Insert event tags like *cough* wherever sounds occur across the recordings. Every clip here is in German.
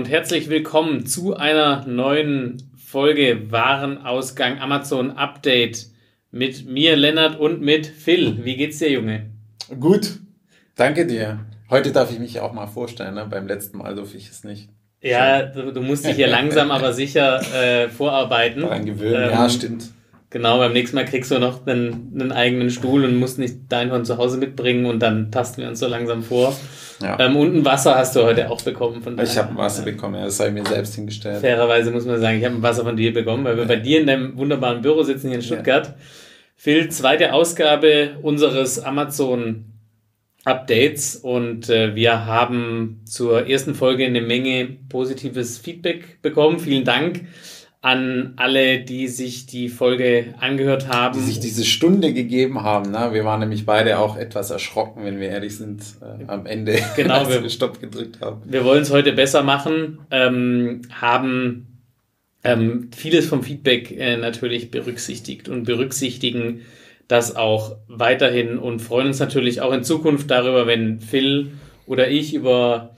und herzlich willkommen zu einer neuen Folge Warenausgang Amazon Update mit mir, Lennart, und mit Phil. Wie geht's dir, Junge? Gut, danke dir. Heute darf ich mich auch mal vorstellen, ne? beim letzten Mal durfte ich es nicht. Ja, du, du musst dich hier langsam, aber sicher äh, vorarbeiten. Daran gewöhnen, ähm, ja, stimmt. Genau, beim nächsten Mal kriegst du noch einen, einen eigenen Stuhl und musst nicht deinen von zu Hause mitbringen und dann tasten wir uns so langsam vor. Ja. Ähm, und ein Wasser hast du heute auch bekommen. Von ich habe ein Wasser bekommen, ja, das habe ich mir selbst hingestellt. Fairerweise muss man sagen, ich habe ein Wasser von dir bekommen, weil wir bei dir in deinem wunderbaren Büro sitzen hier in Stuttgart. Ja. Phil, zweite Ausgabe unseres Amazon Updates und äh, wir haben zur ersten Folge eine Menge positives Feedback bekommen. Vielen Dank an alle, die sich die Folge angehört haben. Die sich diese Stunde gegeben haben. Ne? Wir waren nämlich beide auch etwas erschrocken, wenn wir ehrlich sind, äh, am Ende, *laughs* genau, als wir, wir Stopp gedrückt haben. Wir wollen es heute besser machen, ähm, haben ähm, vieles vom Feedback äh, natürlich berücksichtigt und berücksichtigen das auch weiterhin und freuen uns natürlich auch in Zukunft darüber, wenn Phil oder ich über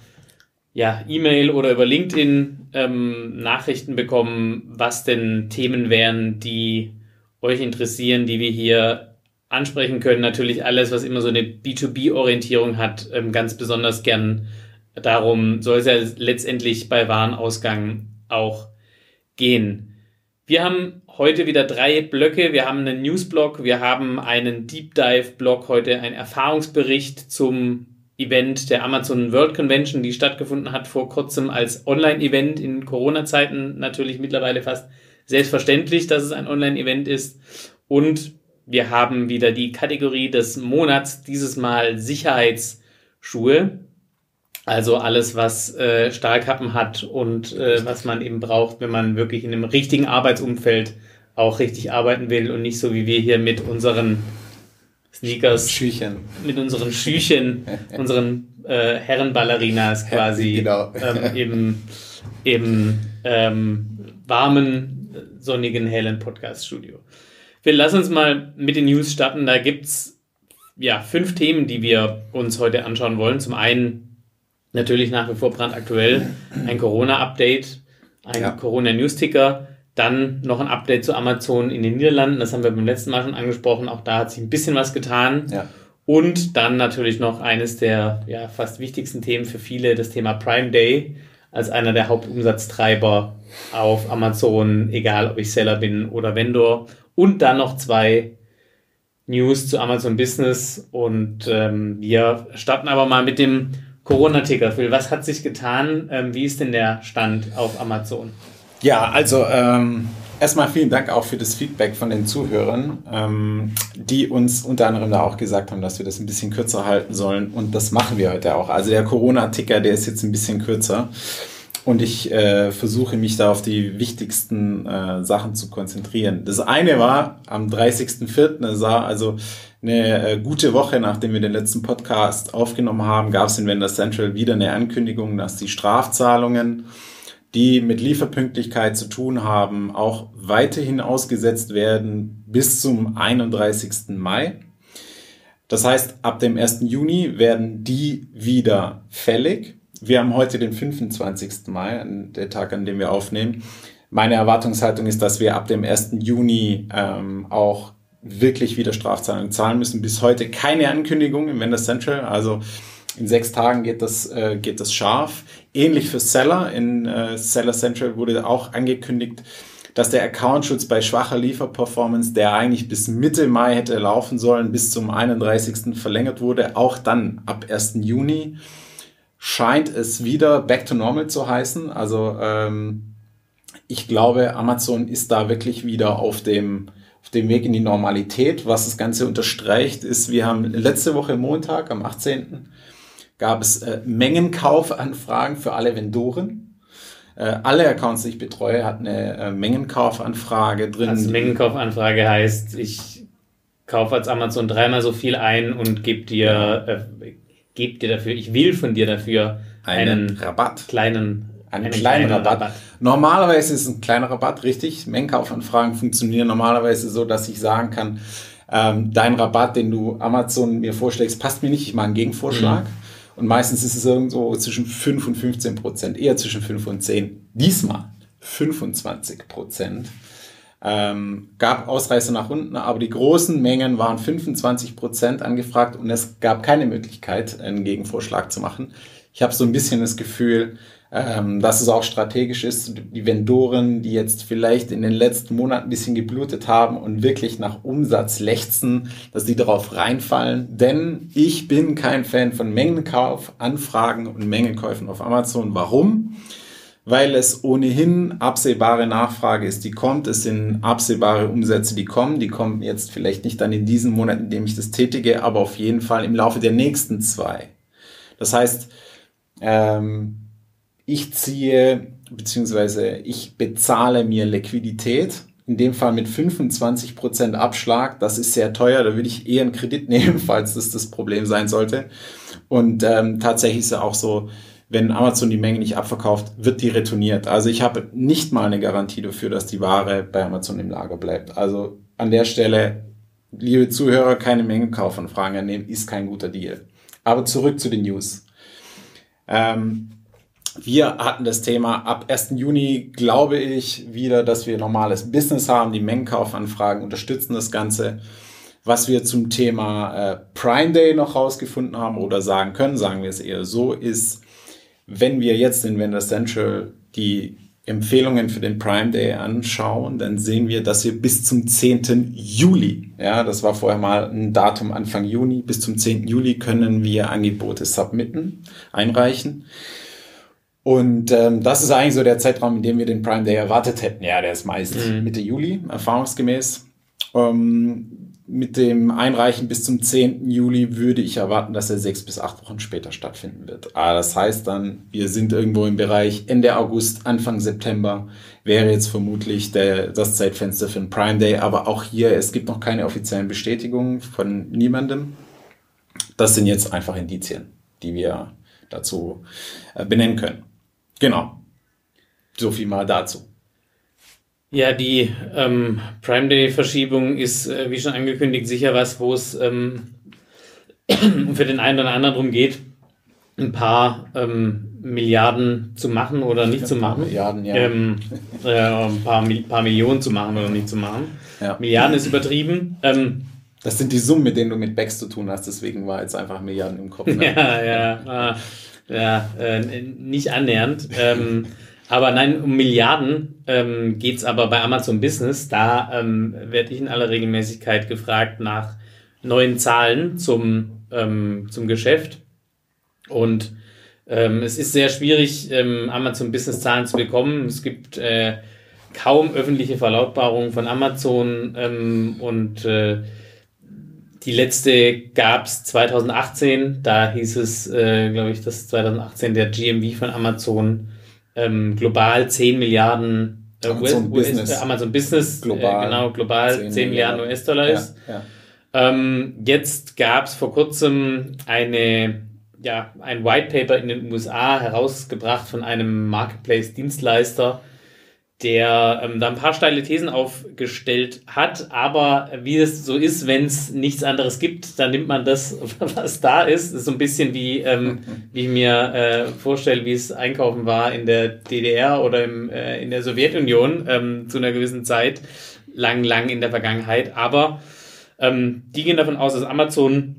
ja, E-Mail oder über LinkedIn ähm, Nachrichten bekommen, was denn Themen wären, die euch interessieren, die wir hier ansprechen können. Natürlich alles, was immer so eine B2B-Orientierung hat, ähm, ganz besonders gern. Darum soll es ja letztendlich bei Warenausgang auch gehen. Wir haben heute wieder drei Blöcke. Wir haben einen Newsblog, wir haben einen Deep Dive Blog, heute ein Erfahrungsbericht zum Event der Amazon World Convention, die stattgefunden hat vor kurzem als Online-Event in Corona-Zeiten natürlich mittlerweile fast selbstverständlich, dass es ein Online-Event ist. Und wir haben wieder die Kategorie des Monats, dieses Mal Sicherheitsschuhe. Also alles, was äh, Stahlkappen hat und äh, was man eben braucht, wenn man wirklich in einem richtigen Arbeitsumfeld auch richtig arbeiten will und nicht so wie wir hier mit unseren Sneakers. Schüchen. Mit unseren Schüchen, *laughs* unseren äh, Herrenballerinas quasi. Genau. Ähm, im im ähm, warmen, sonnigen, hellen Podcast-Studio. Wir lassen uns mal mit den News starten. Da gibt's ja fünf Themen, die wir uns heute anschauen wollen. Zum einen natürlich nach wie vor brandaktuell ein Corona-Update, ein ja. Corona-News-Ticker dann noch ein Update zu Amazon in den Niederlanden. Das haben wir beim letzten Mal schon angesprochen. Auch da hat sich ein bisschen was getan. Ja. Und dann natürlich noch eines der ja, fast wichtigsten Themen für viele, das Thema Prime Day als einer der Hauptumsatztreiber auf Amazon, egal ob ich Seller bin oder Vendor. Und dann noch zwei News zu Amazon Business. Und ähm, wir starten aber mal mit dem Corona-Ticker. Phil, was hat sich getan? Ähm, wie ist denn der Stand auf Amazon? Ja, also ähm, erstmal vielen Dank auch für das Feedback von den Zuhörern, ähm, die uns unter anderem da auch gesagt haben, dass wir das ein bisschen kürzer halten sollen. Und das machen wir heute auch. Also der Corona-Ticker, der ist jetzt ein bisschen kürzer. Und ich äh, versuche mich da auf die wichtigsten äh, Sachen zu konzentrieren. Das eine war am 30.04., es war also eine äh, gute Woche, nachdem wir den letzten Podcast aufgenommen haben, gab es in Vendor Central wieder eine Ankündigung, dass die Strafzahlungen die mit Lieferpünktlichkeit zu tun haben, auch weiterhin ausgesetzt werden bis zum 31. Mai. Das heißt, ab dem 1. Juni werden die wieder fällig. Wir haben heute den 25. Mai, der Tag, an dem wir aufnehmen. Meine Erwartungshaltung ist, dass wir ab dem 1. Juni ähm, auch wirklich wieder Strafzahlungen zahlen müssen. Bis heute keine Ankündigung im Vendor Central. Also in sechs Tagen geht das, äh, geht das scharf. Ähnlich für Seller. In äh, Seller Central wurde auch angekündigt, dass der Accountschutz bei schwacher Lieferperformance, der eigentlich bis Mitte Mai hätte laufen sollen, bis zum 31. verlängert wurde, auch dann ab 1. Juni scheint es wieder back to normal zu heißen. Also ähm, ich glaube, Amazon ist da wirklich wieder auf dem, auf dem Weg in die Normalität. Was das Ganze unterstreicht, ist, wir haben letzte Woche Montag am 18 gab es äh, Mengenkaufanfragen für alle Vendoren. Äh, alle Accounts, die ich betreue, hatten eine äh, Mengenkaufanfrage drin. Also Mengenkaufanfrage heißt, ich kaufe als Amazon dreimal so viel ein und gebe dir, äh, geb dir dafür, ich will von dir dafür einen, einen Rabatt. Kleinen, einen, einen kleinen, kleinen Rabatt. Rabatt. Normalerweise ist es ein kleiner Rabatt, richtig. Mengenkaufanfragen funktionieren normalerweise so, dass ich sagen kann, ähm, dein Rabatt, den du Amazon mir vorschlägst, passt mir nicht, ich mache einen Gegenvorschlag. Mhm Und meistens ist es irgendwo zwischen 5 und 15 Prozent, eher zwischen 5 und 10. Diesmal 25 Prozent. Ähm, gab Ausreißer nach unten, aber die großen Mengen waren 25 Prozent angefragt und es gab keine Möglichkeit, einen Gegenvorschlag zu machen. Ich habe so ein bisschen das Gefühl, ähm, dass es auch strategisch ist, die Vendoren, die jetzt vielleicht in den letzten Monaten ein bisschen geblutet haben und wirklich nach Umsatz lechzen, dass die darauf reinfallen. Denn ich bin kein Fan von Mengenkauf, Anfragen und Mengenkäufen auf Amazon. Warum? weil es ohnehin absehbare Nachfrage ist, die kommt. Es sind absehbare Umsätze, die kommen. Die kommen jetzt vielleicht nicht dann in diesem Monat, in dem ich das tätige, aber auf jeden Fall im Laufe der nächsten zwei. Das heißt, ähm, ich ziehe beziehungsweise ich bezahle mir Liquidität, in dem Fall mit 25 Prozent Abschlag. Das ist sehr teuer, da würde ich eher einen Kredit *laughs* nehmen, falls das das Problem sein sollte. Und ähm, tatsächlich ist ja auch so, wenn Amazon die Menge nicht abverkauft, wird die retourniert. Also ich habe nicht mal eine Garantie dafür, dass die Ware bei Amazon im Lager bleibt. Also an der Stelle, liebe Zuhörer, keine Mengenkaufanfragen annehmen, ist kein guter Deal. Aber zurück zu den News. Ähm, wir hatten das Thema ab 1. Juni, glaube ich, wieder, dass wir normales Business haben. Die Mengenkaufanfragen unterstützen das Ganze. Was wir zum Thema äh, Prime Day noch rausgefunden haben oder sagen können, sagen wir es eher so, ist, wenn wir jetzt in Vendor Central die Empfehlungen für den Prime Day anschauen, dann sehen wir, dass wir bis zum 10. Juli, ja, das war vorher mal ein Datum Anfang Juni, bis zum 10. Juli können wir Angebote submitten, einreichen. Und ähm, das ist eigentlich so der Zeitraum, in dem wir den Prime Day erwartet hätten. Ja, der ist meist mhm. Mitte Juli, erfahrungsgemäß. Ähm, mit dem Einreichen bis zum 10. Juli würde ich erwarten, dass er sechs bis acht Wochen später stattfinden wird. Ah, das heißt dann, wir sind irgendwo im Bereich Ende August, Anfang September wäre jetzt vermutlich der, das Zeitfenster für den Prime Day. Aber auch hier, es gibt noch keine offiziellen Bestätigungen von niemandem. Das sind jetzt einfach Indizien, die wir dazu äh, benennen können. Genau. So viel mal dazu. Ja, die ähm, Prime Day-Verschiebung ist, äh, wie schon angekündigt, sicher was, wo es ähm, *clears throat* für den einen oder anderen darum geht, ein paar ähm, Milliarden zu machen oder nicht zu machen. Milliarden, ja. Ähm, äh, ein paar, paar Millionen zu machen oder nicht zu machen. Ja. Milliarden ist übertrieben. Ähm, das sind die Summen, mit denen du mit Becks zu tun hast, deswegen war jetzt einfach Milliarden im Kopf. Ne? *laughs* ja, ja. Ja, äh, nicht annähernd. Ähm, aber nein, um Milliarden ähm, geht aber bei Amazon Business. Da ähm, werde ich in aller Regelmäßigkeit gefragt nach neuen Zahlen zum, ähm, zum Geschäft. Und ähm, es ist sehr schwierig, ähm, Amazon Business Zahlen zu bekommen. Es gibt äh, kaum öffentliche Verlautbarungen von Amazon ähm, und äh, die letzte gab es 2018. Da hieß es, äh, glaube ich, dass 2018 der GMV von Amazon ähm, global 10 Milliarden äh, Amazon, US, Business. Äh, Amazon Business äh, global, genau, global 10, 10 Milliarden US-Dollar ist. Ja, ja. Ähm, jetzt gab es vor kurzem eine, ja, ein White Paper in den USA herausgebracht von einem Marketplace-Dienstleister, der ähm, da ein paar steile Thesen aufgestellt hat, aber wie es so ist, wenn es nichts anderes gibt, dann nimmt man das, *laughs* was da ist. Das ist so ein bisschen wie, ähm, wie ich mir äh, vorstelle, wie es einkaufen war in der DDR oder im, äh, in der Sowjetunion ähm, zu einer gewissen Zeit, lang, lang in der Vergangenheit. Aber ähm, die gehen davon aus, dass Amazon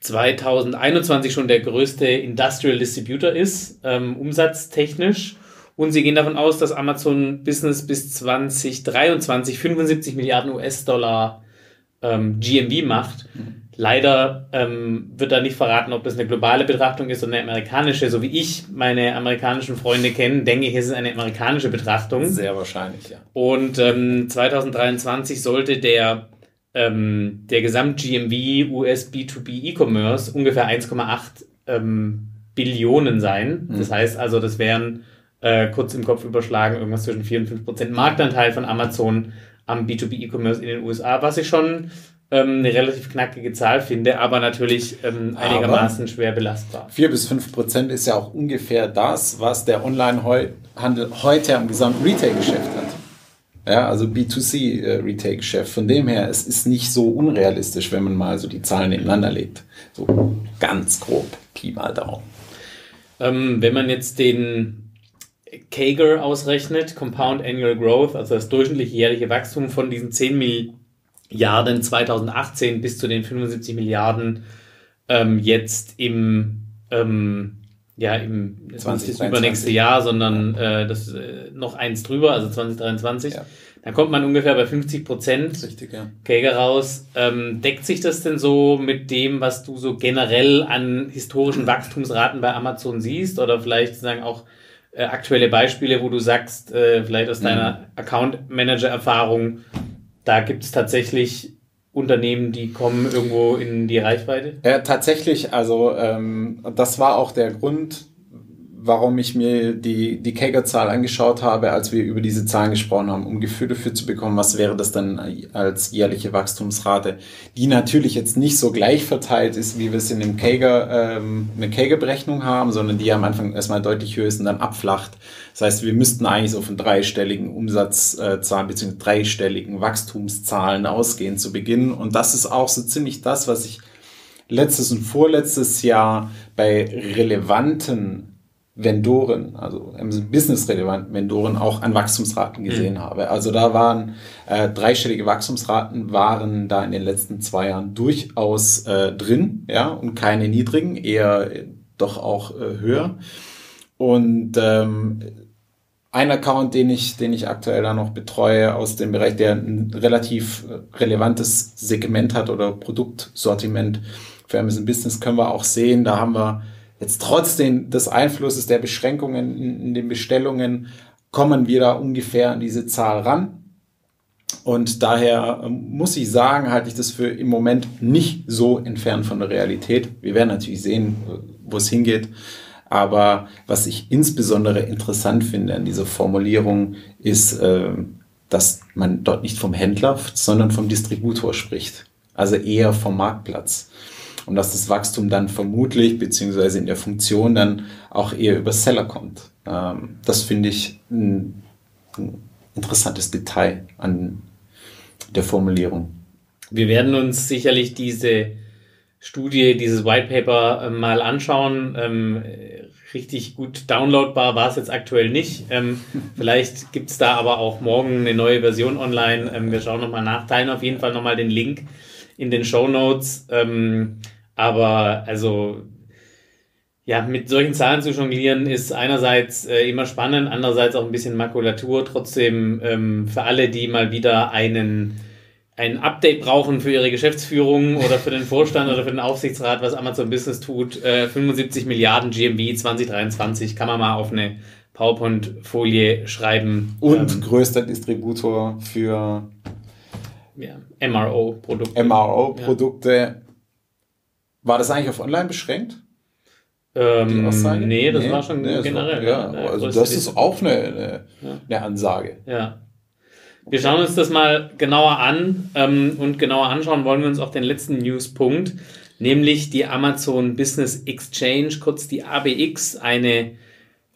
2021 schon der größte Industrial Distributor ist, ähm, umsatztechnisch und sie gehen davon aus, dass Amazon Business bis 2023 75 Milliarden US-Dollar ähm, GMV macht. Leider ähm, wird da nicht verraten, ob das eine globale Betrachtung ist oder eine amerikanische. So wie ich meine amerikanischen Freunde kenne, denke ich, es ist eine amerikanische Betrachtung. Sehr wahrscheinlich, ja. Und ähm, 2023 sollte der, ähm, der Gesamt-GMV US B2B E-Commerce ungefähr 1,8 ähm, Billionen sein. Mhm. Das heißt also, das wären äh, kurz im Kopf überschlagen, irgendwas zwischen 4 und 5 Prozent Marktanteil von Amazon am B2B E-Commerce in den USA, was ich schon ähm, eine relativ knackige Zahl finde, aber natürlich ähm, einigermaßen aber schwer belastbar. 4 bis 5 Prozent ist ja auch ungefähr das, was der Online-Handel heute am gesamten Retail-Geschäft hat. Ja, also B2C-Retail-Geschäft. Äh, Von dem her, es ist nicht so unrealistisch, wenn man mal so die Zahlen nebeneinander legt. So ganz grob. Pi mal Daumen. Ähm, wenn man jetzt den CAGR ausrechnet, Compound Annual Growth, also das durchschnittliche jährliche Wachstum von diesen 10 Milliarden 2018 bis zu den 75 Milliarden ähm, jetzt im, ähm, ja, im, das 20, das übernächste Jahr, sondern äh, das äh, noch eins drüber, also 2023. Ja. Dann kommt man ungefähr bei 50 Prozent Richtig, ja. Käger raus. Ähm, deckt sich das denn so mit dem, was du so generell an historischen Wachstumsraten bei Amazon siehst? Oder vielleicht sozusagen auch äh, aktuelle Beispiele, wo du sagst, äh, vielleicht aus deiner mhm. Account Manager Erfahrung, da gibt es tatsächlich Unternehmen, die kommen irgendwo in die Reichweite? Ja, tatsächlich, also ähm, das war auch der Grund, warum ich mir die, die Kager-Zahl angeschaut habe, als wir über diese Zahlen gesprochen haben, um Gefühl dafür zu bekommen, was wäre das dann als jährliche Wachstumsrate, die natürlich jetzt nicht so gleich verteilt ist, wie wir es in dem Kager, ähm, eine Kager-Berechnung haben, sondern die am Anfang erstmal deutlich höher ist und dann abflacht. Das heißt, wir müssten eigentlich so von dreistelligen Umsatzzahlen bzw. dreistelligen Wachstumszahlen ausgehen zu Beginn. Und das ist auch so ziemlich das, was ich letztes und vorletztes Jahr bei relevanten Vendoren, also business-relevanten Vendoren auch an Wachstumsraten gesehen mhm. habe. Also da waren äh, dreistellige Wachstumsraten waren da in den letzten zwei Jahren durchaus äh, drin, ja, und keine niedrigen, eher doch auch äh, höher. Und ähm, ein Account, den ich, den ich aktuell da noch betreue aus dem Bereich, der ein relativ relevantes Segment hat oder Produktsortiment für Amazon Business, können wir auch sehen. Da haben wir Jetzt trotzdem des Einflusses der Beschränkungen in, den Bestellungen kommen wir da ungefähr an diese Zahl ran. Und daher ähm, muss ich sagen, halte ich das für im Moment nicht so entfernt von der Realität. Wir werden natürlich sehen, wo es hingeht. Aber was ich insbesondere interessant finde an dieser Formulierung ist, äh, dass man dort nicht vom Händler, sondern vom Distributor spricht. Also eher vom Marktplatz und dass das Wachstum dann vermutlich beziehungsweise in der Funktion dann auch eher über Seller kommt. Ähm, das finde ich ein, ein interessantes Detail an der Formulierung. Wir werden uns sicherlich diese Studie, dieses White Paper äh, mal anschauen. Ähm, richtig gut downloadbar war es jetzt aktuell nicht. Ähm, *laughs* vielleicht gibt es da aber auch morgen eine neue Version online. Ähm, wir schauen nochmal nach, teilen auf jeden Fall nochmal den Link in den Show Notes. Ähm, aber also ja, mit solchen Zahlen zu jonglieren ist einerseits äh, immer spannend, andererseits auch ein bisschen Makulatur. Trotzdem ähm, für alle, die mal wieder einen ein Update brauchen für ihre Geschäftsführung oder für den Vorstand oder für den Aufsichtsrat, was Amazon Business tut, äh, 75 Milliarden GMV 2023 kann man mal auf eine PowerPoint-Folie schreiben. Und ähm, größter Distributor für ja, MRO-Produkte. MRO-Produkte. Ja. War das eigentlich auf online beschränkt? Ähm, nee, das nee, war schon nee, generell. War, ja, also das ist auch eine, eine, ja. eine, Ansage. Ja. Wir schauen uns das mal genauer an ähm, und genauer anschauen wollen wir uns auch den letzten Newspunkt, nämlich die Amazon Business Exchange, kurz die ABX, eine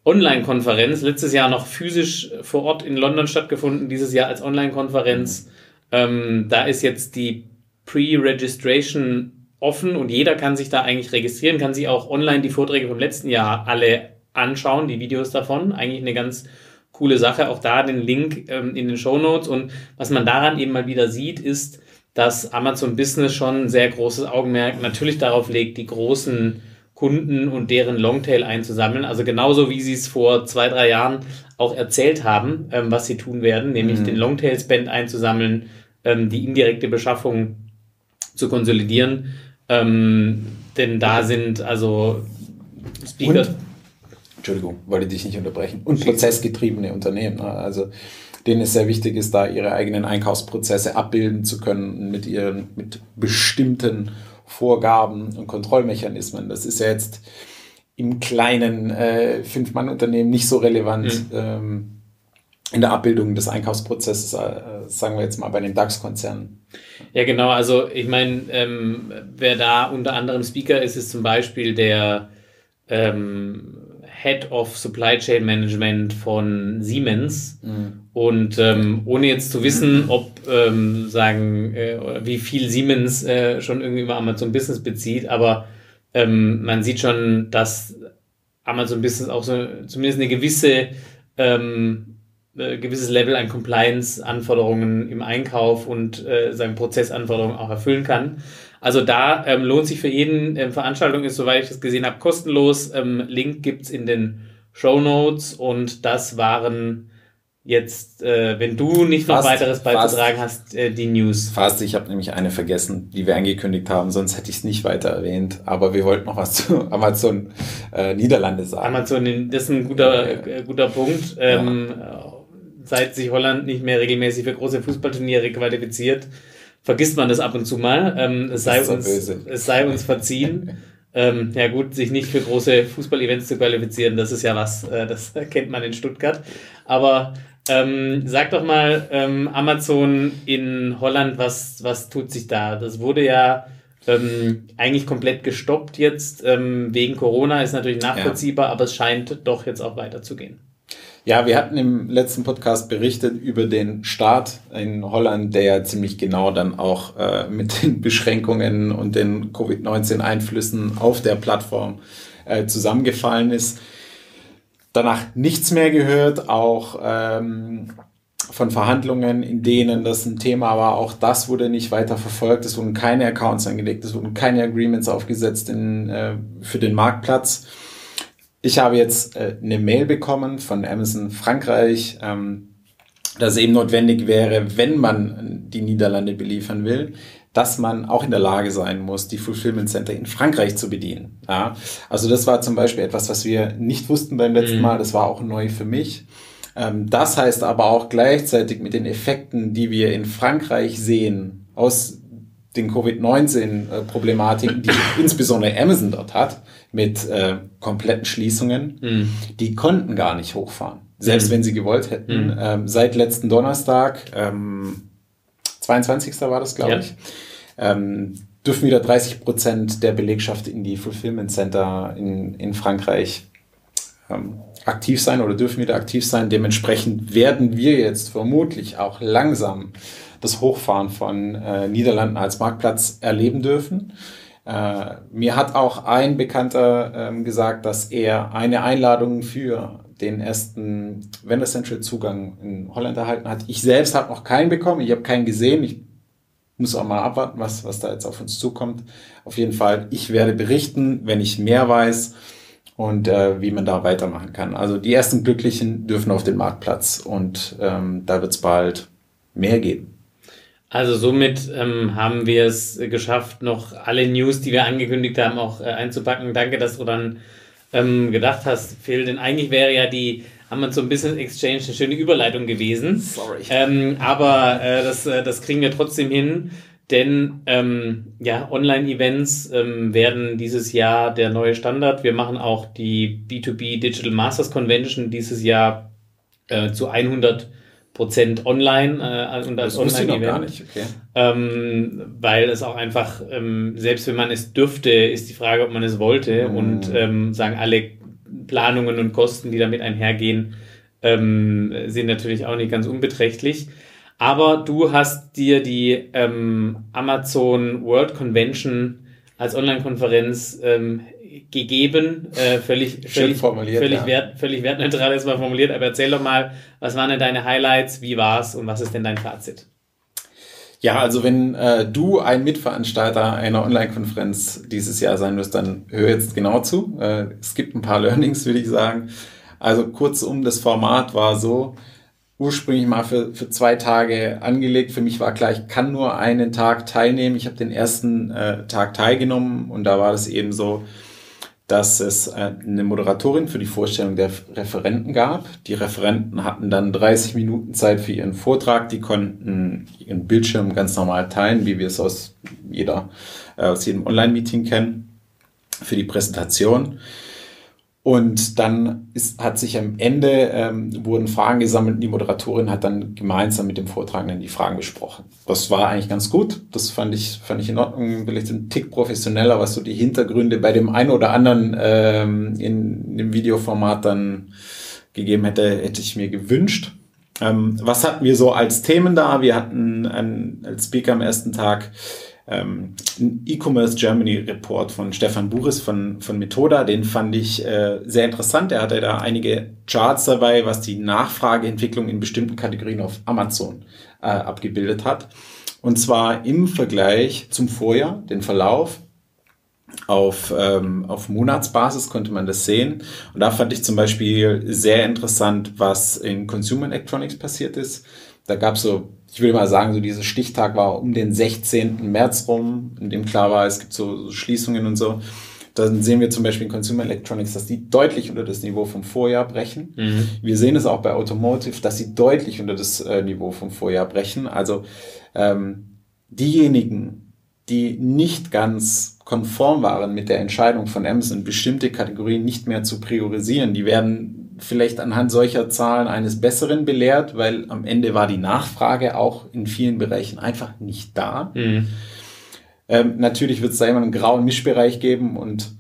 Online-Konferenz, letztes Jahr noch physisch vor Ort in London stattgefunden, dieses Jahr als Online-Konferenz. Ähm, da ist jetzt die Pre-Registration offen und jeder kann sich da eigentlich registrieren, kann sich auch online die Vorträge vom letzten Jahr alle anschauen, die Videos davon. Eigentlich eine ganz coole Sache. Auch da den Link ähm, in den Show Notes. Und was man daran eben mal wieder sieht, ist, dass Amazon Business schon ein sehr großes Augenmerk natürlich darauf legt, die großen Kunden und deren Longtail einzusammeln. Also genauso wie sie es vor zwei, drei Jahren auch erzählt haben, ähm, was sie tun werden, nämlich mhm. den Longtail Spend einzusammeln, ähm, die indirekte Beschaffung zu konsolidieren. Ähm, denn da sind also Speaker. Und, Entschuldigung, wollte dich nicht unterbrechen. Und prozessgetriebene Unternehmen. Ne? Also denen es sehr wichtig ist, da ihre eigenen Einkaufsprozesse abbilden zu können mit ihren mit bestimmten Vorgaben und Kontrollmechanismen. Das ist ja jetzt im kleinen äh, Fünf-Mann-Unternehmen nicht so relevant. Mhm. Ähm, in der Abbildung des Einkaufsprozesses, äh, sagen wir jetzt mal bei den DAX-Konzernen. Ja, genau. Also ich meine, ähm, wer da unter anderem Speaker ist, ist zum Beispiel der ähm, Head of Supply Chain Management von Siemens. Mhm. Und ähm, ohne jetzt zu wissen, ob ähm, sagen, äh, wie viel Siemens äh, schon irgendwie über Amazon Business bezieht, aber ähm, man sieht schon, dass Amazon Business auch so zumindest eine gewisse ähm, äh, gewisses Level an Compliance-Anforderungen im Einkauf und äh, seinen Prozessanforderungen auch erfüllen kann. Also da ähm, lohnt sich für jeden ähm, Veranstaltung ist, soweit ich das gesehen habe, kostenlos. Ähm, Link gibt's in den Show Notes und das waren jetzt, äh, wenn du nicht noch fast, weiteres beizutragen hast, äh, die News. Fast, ich habe nämlich eine vergessen, die wir angekündigt haben, sonst hätte ich es nicht weiter erwähnt. Aber wir wollten noch was zu *laughs* Amazon äh, Niederlande sagen. Amazon, das ist ein guter, äh, guter Punkt. Ähm, ja. Seit sich Holland nicht mehr regelmäßig für große Fußballturniere qualifiziert, vergisst man das ab und zu mal. Ähm, es, sei uns, es sei uns verziehen. *laughs* Ähm, ja gut, sich nicht für große Fußball-Events zu qualifizieren, das ist ja was, äh, das *laughs* kennt man in Stuttgart. Aber ähm, sag doch mal, ähm, Amazon in Holland, was, was tut sich da? Das wurde ja ähm, eigentlich komplett gestoppt jetzt. Ähm, wegen Corona ist natürlich nachvollziehbar, ja. aber es scheint doch jetzt auch weiterzugehen. Ja, wir hatten im letzten Podcast berichtet über den Start in Holland, der ja ziemlich genau dann auch äh, mit den Beschränkungen und den Covid-19-Einflüssen auf der Plattform äh, zusammengefallen ist danach nichts mehr gehört, auch ähm, von Verhandlungen, in denen das ein Thema war. Auch das wurde nicht weiter verfolgt. Es wurden keine Accounts angelegt, es wurden keine Agreements aufgesetzt in, äh, für den Marktplatz. Ich habe jetzt äh, eine Mail bekommen von Amazon Frankreich, ähm, dass eben notwendig wäre, wenn man die Niederlande beliefern will, dass man auch in der Lage sein muss, die Fulfillment Center in Frankreich zu bedienen. Ja, also das war zum Beispiel etwas, was wir nicht wussten beim letzten mhm. Mal. Das war auch neu für mich. Ähm, das heißt aber auch gleichzeitig mit den Effekten, die wir in Frankreich sehen, aus den Covid-19-Problematiken, die *coughs* insbesondere Amazon dort hat, mit äh, kompletten Schließungen, mhm. die konnten gar nicht hochfahren. Selbst mhm. wenn sie gewollt hätten. Mhm. Ähm, seit letzten Donnerstag, ähm, 22. war das, glaube ja. ich, ähm, dürfen wieder 30 Prozent der Belegschaft in die Fulfillment Center in, in Frankreich ähm, aktiv sein oder dürfen wieder aktiv sein. Dementsprechend werden wir jetzt vermutlich auch langsam das Hochfahren von äh, Niederlanden als Marktplatz erleben dürfen. Äh, mir hat auch ein Bekannter ähm, gesagt, dass er eine Einladung für den ersten Vendor Central Zugang in Holland erhalten hat. Ich selbst habe noch keinen bekommen. Ich habe keinen gesehen. Ich muss auch mal abwarten, was, was da jetzt auf uns zukommt. Auf jeden Fall, ich werde berichten, wenn ich mehr weiß und äh, wie man da weitermachen kann. Also die ersten Glücklichen dürfen auf den Marktplatz und ähm, da wird es bald mehr geben. Also somit ähm, haben wir es geschafft, noch alle News, die wir angekündigt haben, auch äh, einzupacken. Danke, dass du dann ähm, gedacht hast, Phil, denn eigentlich wäre ja die Amazon Business Exchange eine schöne Überleitung gewesen. Sorry. Ähm, aber äh, das, äh, das kriegen wir trotzdem hin, denn ähm, ja, Online-Events ähm, werden dieses Jahr der neue Standard. Wir machen auch die B2B Digital Masters Convention dieses Jahr äh, zu 100 Prozent online äh, und als Online-Event. Okay. Ähm, weil es auch einfach, ähm, selbst wenn man es dürfte, ist die Frage, ob man es wollte. Mm. Und ähm, sagen alle Planungen und Kosten, die damit einhergehen, ähm, sind natürlich auch nicht ganz unbeträchtlich. Aber du hast dir die ähm, Amazon World Convention als Online-Konferenz ähm, gegeben, äh, völlig, völlig, formuliert, völlig, ja. wert, völlig wertneutral ist mal formuliert, aber erzähl doch mal, was waren denn deine Highlights, wie war's und was ist denn dein Fazit? Ja, also wenn äh, du ein Mitveranstalter einer Online-Konferenz dieses Jahr sein wirst, dann hör jetzt genau zu. Äh, es gibt ein paar *laughs* Learnings, würde ich sagen. Also kurzum, das Format war so, ursprünglich mal für, für zwei Tage angelegt. Für mich war klar, ich kann nur einen Tag teilnehmen. Ich habe den ersten äh, Tag teilgenommen und da war das eben so, dass es äh, eine Moderatorin für die Vorstellung der Referenten gab. Die Referenten hatten dann 30 Minuten Zeit für ihren Vortrag. Die konnten ihren Bildschirm ganz normal teilen, wie wir es aus jeder, äh, aus jedem Online-Meeting kennen, für die Präsentation. Und dann ist, hat sich am Ende, ähm, wurden Fragen gesammelt und die Moderatorin hat dann gemeinsam mit dem Vortragenden die Fragen besprochen. Das war eigentlich ganz gut. Das fand ich, fand ich in Ordnung. Vielleicht ein Tick professioneller, was so die Hintergründe bei dem einen oder anderen ähm, in, dem Videoformat dann gegeben hätte, hätte ich mir gewünscht. Ähm, was hatten wir so als Themen da? Wir hatten einen, als Speaker am ersten Tag ähm, E-Commerce Germany Report von Stefan Buris von, von Methoda. Den fand ich äh, sehr interessant. Er hatte da einige Charts dabei, was die Nachfrageentwicklung in bestimmten Kategorien auf Amazon äh, abgebildet hat. Und zwar im Vergleich zum Vorjahr, den Verlauf auf, ähm, auf Monatsbasis konnte man das sehen. Und da fand ich zum Beispiel sehr interessant, was in Consumer Electronics passiert ist. Da gab es so, ich würde mal sagen, so dieser Stichtag war um den 16. März rum, in dem klar war, es gibt so, Schließungen und so. Dann sehen wir zum Beispiel in Consumer Electronics, dass die deutlich unter das Niveau vom Vorjahr brechen. Mhm. Wir sehen es auch bei Automotive, dass sie deutlich unter das äh, Niveau vom Vorjahr brechen. Also ähm, diejenigen, die nicht ganz konform waren mit der Entscheidung von Amazon, bestimmte Kategorien nicht mehr zu priorisieren, die werden vielleicht anhand solcher Zahlen eines Besseren belehrt, weil am Ende war die Nachfrage auch in vielen Bereichen einfach nicht da. Mhm. Ähm, natürlich wird es da immer einen grauen Mischbereich geben und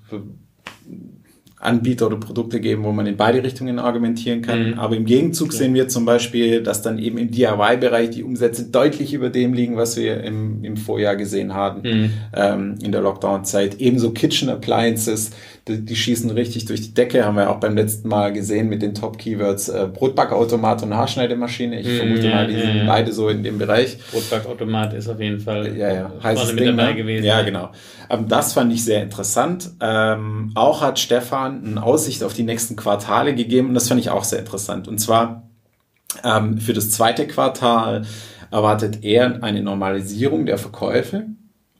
Anbieter oder Produkte geben, wo man in beide Richtungen argumentieren kann. Mhm. Aber im Gegenzug ja. sehen wir zum Beispiel, dass dann eben im DIY-Bereich die Umsätze deutlich über dem liegen, was wir im, im Vorjahr gesehen haben, mhm. ähm, in der Lockdown-Zeit. Ebenso Kitchen Appliances, die, die, schießen richtig durch die Decke, haben wir auch beim letzten Mal gesehen mit den Top-Keywords äh, Brotbackautomat und Haarschneidemaschine. Ich mhm, vermute mal, die sind ja. beide so in dem Bereich. Brotbackautomat ist auf jeden Fall ja, ja. heißes Ding, dabei ne? gewesen. Ja, genau. Ähm, das fand ich sehr interessant. Ähm, auch hat Stefan eine Aussicht auf die nächsten Quartale gegeben und das fand ich auch sehr interessant. Und zwar ähm, für das zweite Quartal erwartet er eine Normalisierung der Verkäufe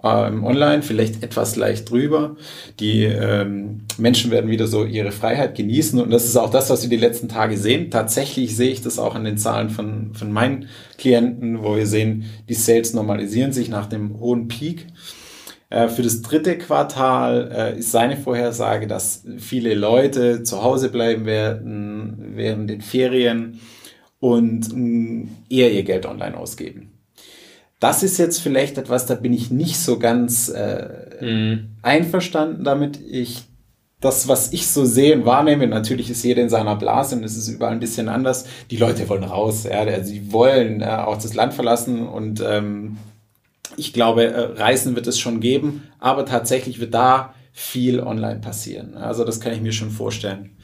ähm, online, vielleicht etwas leicht drüber. Die ähm, Menschen werden wieder so ihre Freiheit genießen und das ist auch das, was wir die letzten Tage sehen. Tatsächlich sehe ich das auch an den Zahlen von, von meinen Klienten, wo wir sehen, die Sales normalisieren sich nach dem hohen Peak. Äh, für das dritte Quartal äh, ist seine Vorhersage, dass viele Leute zu Hause bleiben werden während den Ferien und mm, eher ihr Geld online ausgeben. Das ist jetzt vielleicht etwas, da bin ich nicht so ganz äh, mhm. einverstanden damit. Ich das, was ich so sehe und wahrnehme, natürlich ist jeder in seiner Blase und es ist überall ein bisschen anders. Die Leute wollen raus, ja, also die wollen äh, auch das Land verlassen und ähm, ich glaube, äh, Reisen wird es schon geben, aber tatsächlich wird da viel online passieren. Also das kann ich mir schon vorstellen.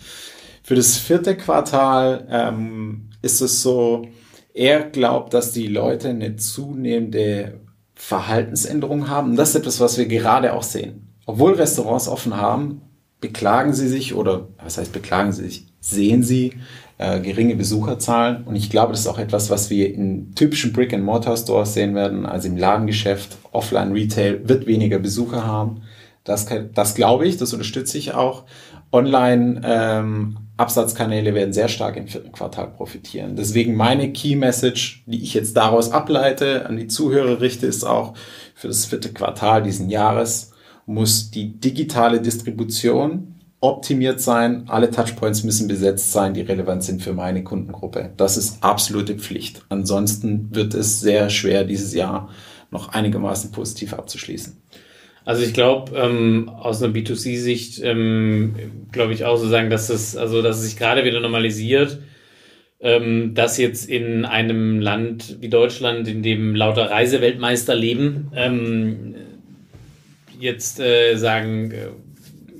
Für das vierte Quartal ähm, ist es so, er glaubt, dass die Leute eine zunehmende Verhaltensänderung haben. Und das ist etwas, was wir gerade auch sehen. Obwohl Restaurants offen haben, beklagen sie sich oder was heißt beklagen sie sich, sehen sie äh, geringe Besucherzahlen. Und ich glaube, das ist auch etwas, was wir in typischen Brick-and-Mortar-Stores sehen werden. Also im Ladengeschäft, Offline-Retail wird weniger Besucher haben. Das, das glaube ich, das unterstütze ich auch. Online ähm, werden sehr stark im vierten Quartal profitieren. Deswegen meine Key Message, die ich jetzt daraus ableite, an die Zuhörer richte, ist auch für das vierte Quartal diesen Jahres muss die digitale Distribution optimiert sein. Alle Touchpoints müssen besetzt sein, die relevant sind für meine Kundengruppe. Das ist absolute Pflicht. Ansonsten wird es sehr schwer, dieses Jahr noch einigermaßen positiv abzuschließen. Also ich glaube, ähm, aus einer B2C-Sicht ähm, glaube ich auch so sagen, dass es, also dass es sich gerade wieder normalisiert, ähm, dass jetzt in einem Land wie Deutschland, in dem lauter Reiseweltmeister leben, ähm, jetzt äh, sagen, äh,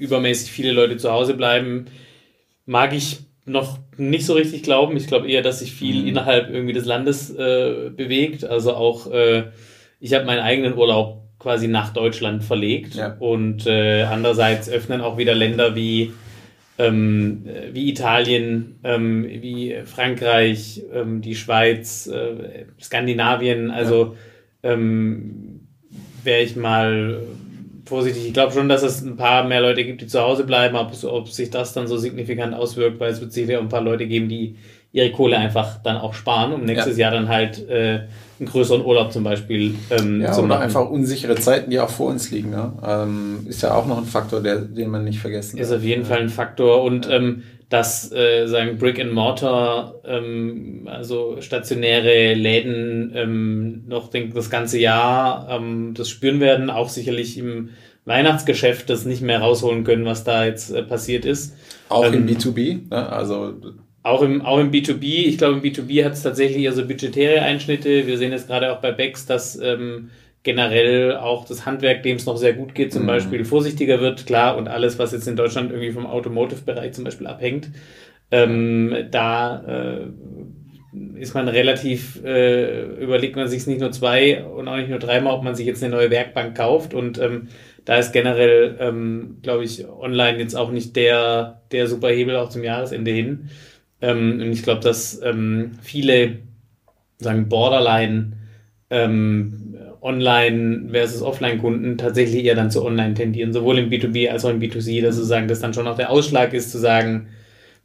übermäßig viele Leute zu Hause bleiben, mag ich noch nicht so richtig glauben. Ich glaube eher, dass sich viel mhm. innerhalb irgendwie des Landes äh, bewegt. Also auch, äh, ich habe meinen eigenen Urlaub quasi nach Deutschland verlegt. Ja. Und äh, andererseits öffnen auch wieder Länder wie, ähm, wie Italien, ähm, wie Frankreich, ähm, die Schweiz, äh, Skandinavien. Also ja. ähm, wäre ich mal vorsichtig. Ich glaube schon, dass es ein paar mehr Leute gibt, die zu Hause bleiben, ob, ob sich das dann so signifikant auswirkt, weil es wird sicher ein paar Leute geben, die ihre Kohle einfach dann auch sparen, um nächstes ja. Jahr dann halt äh, einen größeren Urlaub zum Beispiel ähm, ja, zu oder machen. einfach unsichere Zeiten, die auch vor uns liegen. Ne? Ähm, ist ja auch noch ein Faktor, der, den man nicht vergessen Ist auf jeden Fall ein Faktor und ähm, dass äh, sagen Brick and Mortar, ähm, also stationäre Läden ähm, noch den, das ganze Jahr ähm, das spüren werden, auch sicherlich im Weihnachtsgeschäft das nicht mehr rausholen können, was da jetzt äh, passiert ist. Auch ähm, im B2B, ne? also auch im, auch im B2B, ich glaube, im B2B hat es tatsächlich also budgetäre Einschnitte. Wir sehen jetzt gerade auch bei Bex, dass ähm, generell auch das Handwerk, dem es noch sehr gut geht, zum mhm. Beispiel vorsichtiger wird, klar, und alles, was jetzt in Deutschland irgendwie vom Automotive-Bereich zum Beispiel abhängt, ähm, da äh, ist man relativ, äh, überlegt man sich nicht nur zwei und auch nicht nur dreimal, ob man sich jetzt eine neue Werkbank kauft und ähm, da ist generell, ähm, glaube ich, online jetzt auch nicht der, der Superhebel auch zum Jahresende hin. Ähm, und ich glaube, dass ähm, viele sagen Borderline ähm, Online versus Offline-Kunden tatsächlich eher dann zu Online tendieren, sowohl im B2B als auch im B2C, dass sozusagen das dann schon noch der Ausschlag ist, zu sagen,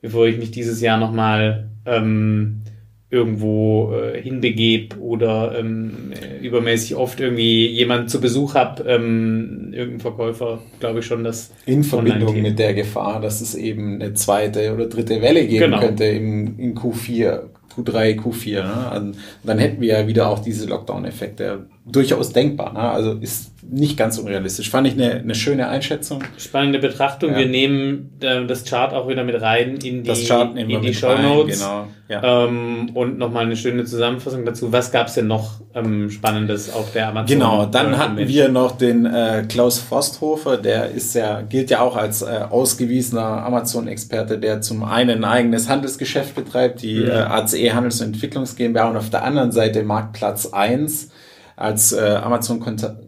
bevor ich mich dieses Jahr nochmal ähm, irgendwo äh, hinbegebe oder ähm, übermäßig oft irgendwie jemand zu Besuch habe, ähm, irgendein Verkäufer, glaube ich schon, dass in Verbindung mit der Gefahr, dass es eben eine zweite oder dritte Welle geben genau. könnte im, in Q4, Q3, Q4. Ne? Also, dann hätten wir ja wieder auch diese Lockdown-Effekte durchaus denkbar. Ne? Also ist nicht ganz unrealistisch. Fand ich eine, eine schöne Einschätzung. Spannende Betrachtung. Ja. Wir nehmen äh, das Chart auch wieder mit rein in die, in die Show Notes. Genau. Ja. Ähm, und nochmal eine schöne Zusammenfassung dazu. Was gab es denn noch ähm, Spannendes auf der Amazon? Genau, dann hatten wir noch den äh, Klaus Forsthofer, der ist ja, gilt ja auch als äh, ausgewiesener Amazon-Experte, der zum einen ein eigenes Handelsgeschäft betreibt, die mhm. äh, ACE Handels- und Entwicklungs GmbH und auf der anderen Seite Marktplatz 1 als äh, Amazon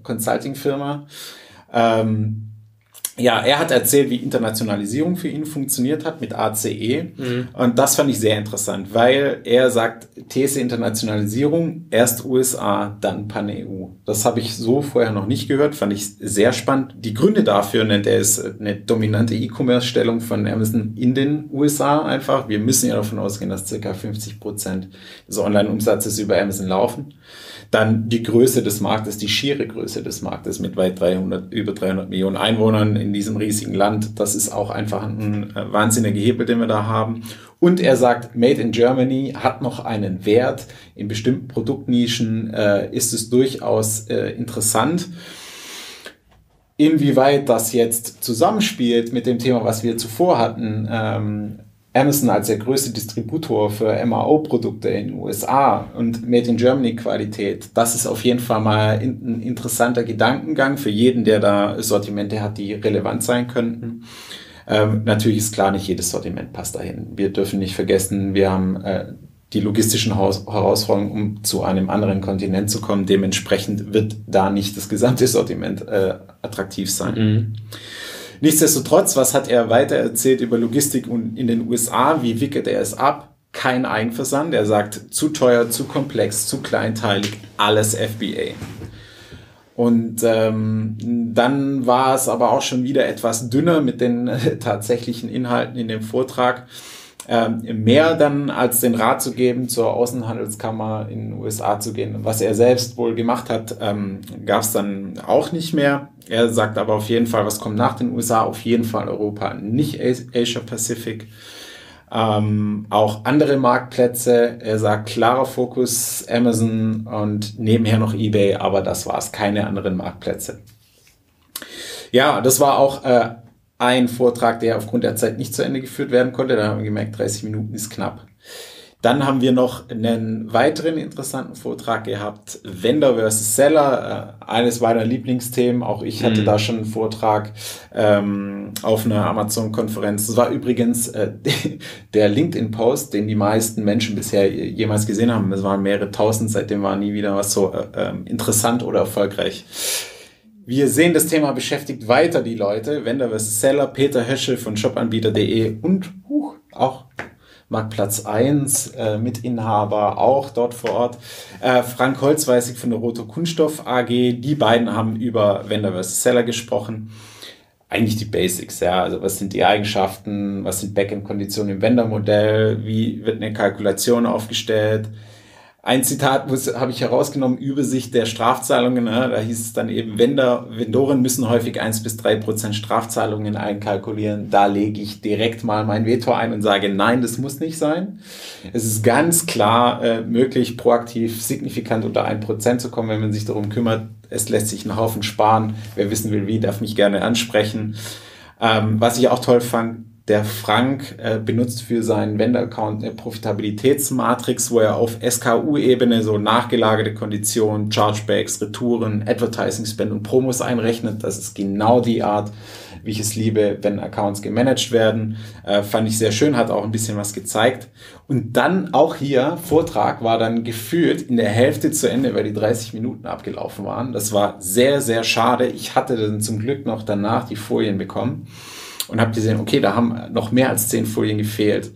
Consulting Firma. Ähm, ja, er hat erzählt, wie Internationalisierung für ihn funktioniert hat mit ACE. Mhm. Und das fand ich sehr interessant, weil er sagt, These Internationalisierung, erst USA, dann Pan-EU. Das habe ich so vorher noch nicht gehört, fand ich sehr spannend. Die Gründe dafür nennt er es eine dominante E-Commerce-Stellung von Amazon in den USA einfach. Wir müssen ja davon ausgehen, dass circa 50 Prozent des Online-Umsatzes über Amazon laufen. Dann die Größe des Marktes, die schiere Größe des Marktes mit weit 300, über 300 Millionen Einwohnern in diesem riesigen Land. Das ist auch einfach ein äh, wahnsinniger Hebel, den wir da haben. Und er sagt, Made in Germany hat noch einen Wert. In bestimmten Produktnischen äh, ist es durchaus äh, interessant. Inwieweit das jetzt zusammenspielt mit dem Thema, was wir zuvor hatten, ähm, Amazon als der größte Distributor für MAO-Produkte in den USA und Made in Germany Qualität, das ist auf jeden Fall mal ein interessanter Gedankengang für jeden, der da Sortimente hat, die relevant sein könnten. Ähm, natürlich ist klar, nicht jedes Sortiment passt dahin. Wir dürfen nicht vergessen, wir haben äh, die logistischen Haus Herausforderungen, um zu einem anderen Kontinent zu kommen. Dementsprechend wird da nicht das gesamte Sortiment äh, attraktiv sein. Mhm. Nichtsdestotrotz, was hat er weiter erzählt über Logistik in den USA? Wie wickelt er es ab? Kein Eigenversand. Er sagt, zu teuer, zu komplex, zu kleinteilig, alles FBA. Und ähm, dann war es aber auch schon wieder etwas dünner mit den *laughs* tatsächlichen Inhalten in dem Vortrag mehr dann als den Rat zu geben, zur Außenhandelskammer in den USA zu gehen. Was er selbst wohl gemacht hat, ähm, gab es dann auch nicht mehr. Er sagt aber auf jeden Fall, was kommt nach den USA, auf jeden Fall Europa, nicht Asia Pacific. Ähm, auch andere Marktplätze. Er sagt klarer Fokus Amazon und nebenher noch eBay, aber das war's, keine anderen Marktplätze. Ja, das war auch äh, ein Vortrag, der aufgrund der Zeit nicht zu Ende geführt werden konnte. Da haben wir gemerkt, 30 Minuten ist knapp. Dann haben wir noch einen weiteren interessanten Vortrag gehabt, Vendor versus Seller, äh, eines meiner Lieblingsthemen. Auch ich hatte mhm. da schon einen Vortrag ähm, auf einer Amazon-Konferenz. Das war übrigens äh, *laughs* der LinkedIn-Post, den die meisten Menschen bisher jemals gesehen haben. Es waren mehrere tausend, seitdem war nie wieder was so äh, ähm, interessant oder erfolgreich. Wir sehen, das Thema beschäftigt weiter die Leute. Vendor vs. Seller, Peter Höschel von shopanbieter.de und huch, auch Marktplatz 1, äh, Mitinhaber, auch dort vor Ort. Äh, Frank Holzweißig von der Roto Kunststoff AG. Die beiden haben über Vendor vs. Seller gesprochen. Eigentlich die Basics, ja. Also was sind die Eigenschaften, was sind Backend-Konditionen im Vendor-Modell, wie wird eine Kalkulation aufgestellt, ein Zitat habe ich herausgenommen, Übersicht der Strafzahlungen. Ne? Da hieß es dann eben, Vendor, Vendoren müssen häufig eins bis drei Prozent Strafzahlungen einkalkulieren. Da lege ich direkt mal mein Veto ein und sage, nein, das muss nicht sein. Es ist ganz klar äh, möglich, proaktiv signifikant unter ein Prozent zu kommen, wenn man sich darum kümmert. Es lässt sich einen Haufen sparen. Wer wissen will, wie, darf mich gerne ansprechen. Ähm, was ich auch toll fand, der Frank äh, benutzt für seinen Vendor-Account eine Profitabilitätsmatrix, wo er auf SKU-Ebene so nachgelagerte Konditionen, Chargebacks, Retouren, Advertising Spend und Promos einrechnet. Das ist genau die Art, wie ich es liebe, wenn Accounts gemanagt werden. Äh, fand ich sehr schön, hat auch ein bisschen was gezeigt. Und dann auch hier, Vortrag war dann gefühlt in der Hälfte zu Ende, weil die 30 Minuten abgelaufen waren. Das war sehr, sehr schade. Ich hatte dann zum Glück noch danach die Folien bekommen und habe gesehen, okay, da haben noch mehr als zehn Folien gefehlt.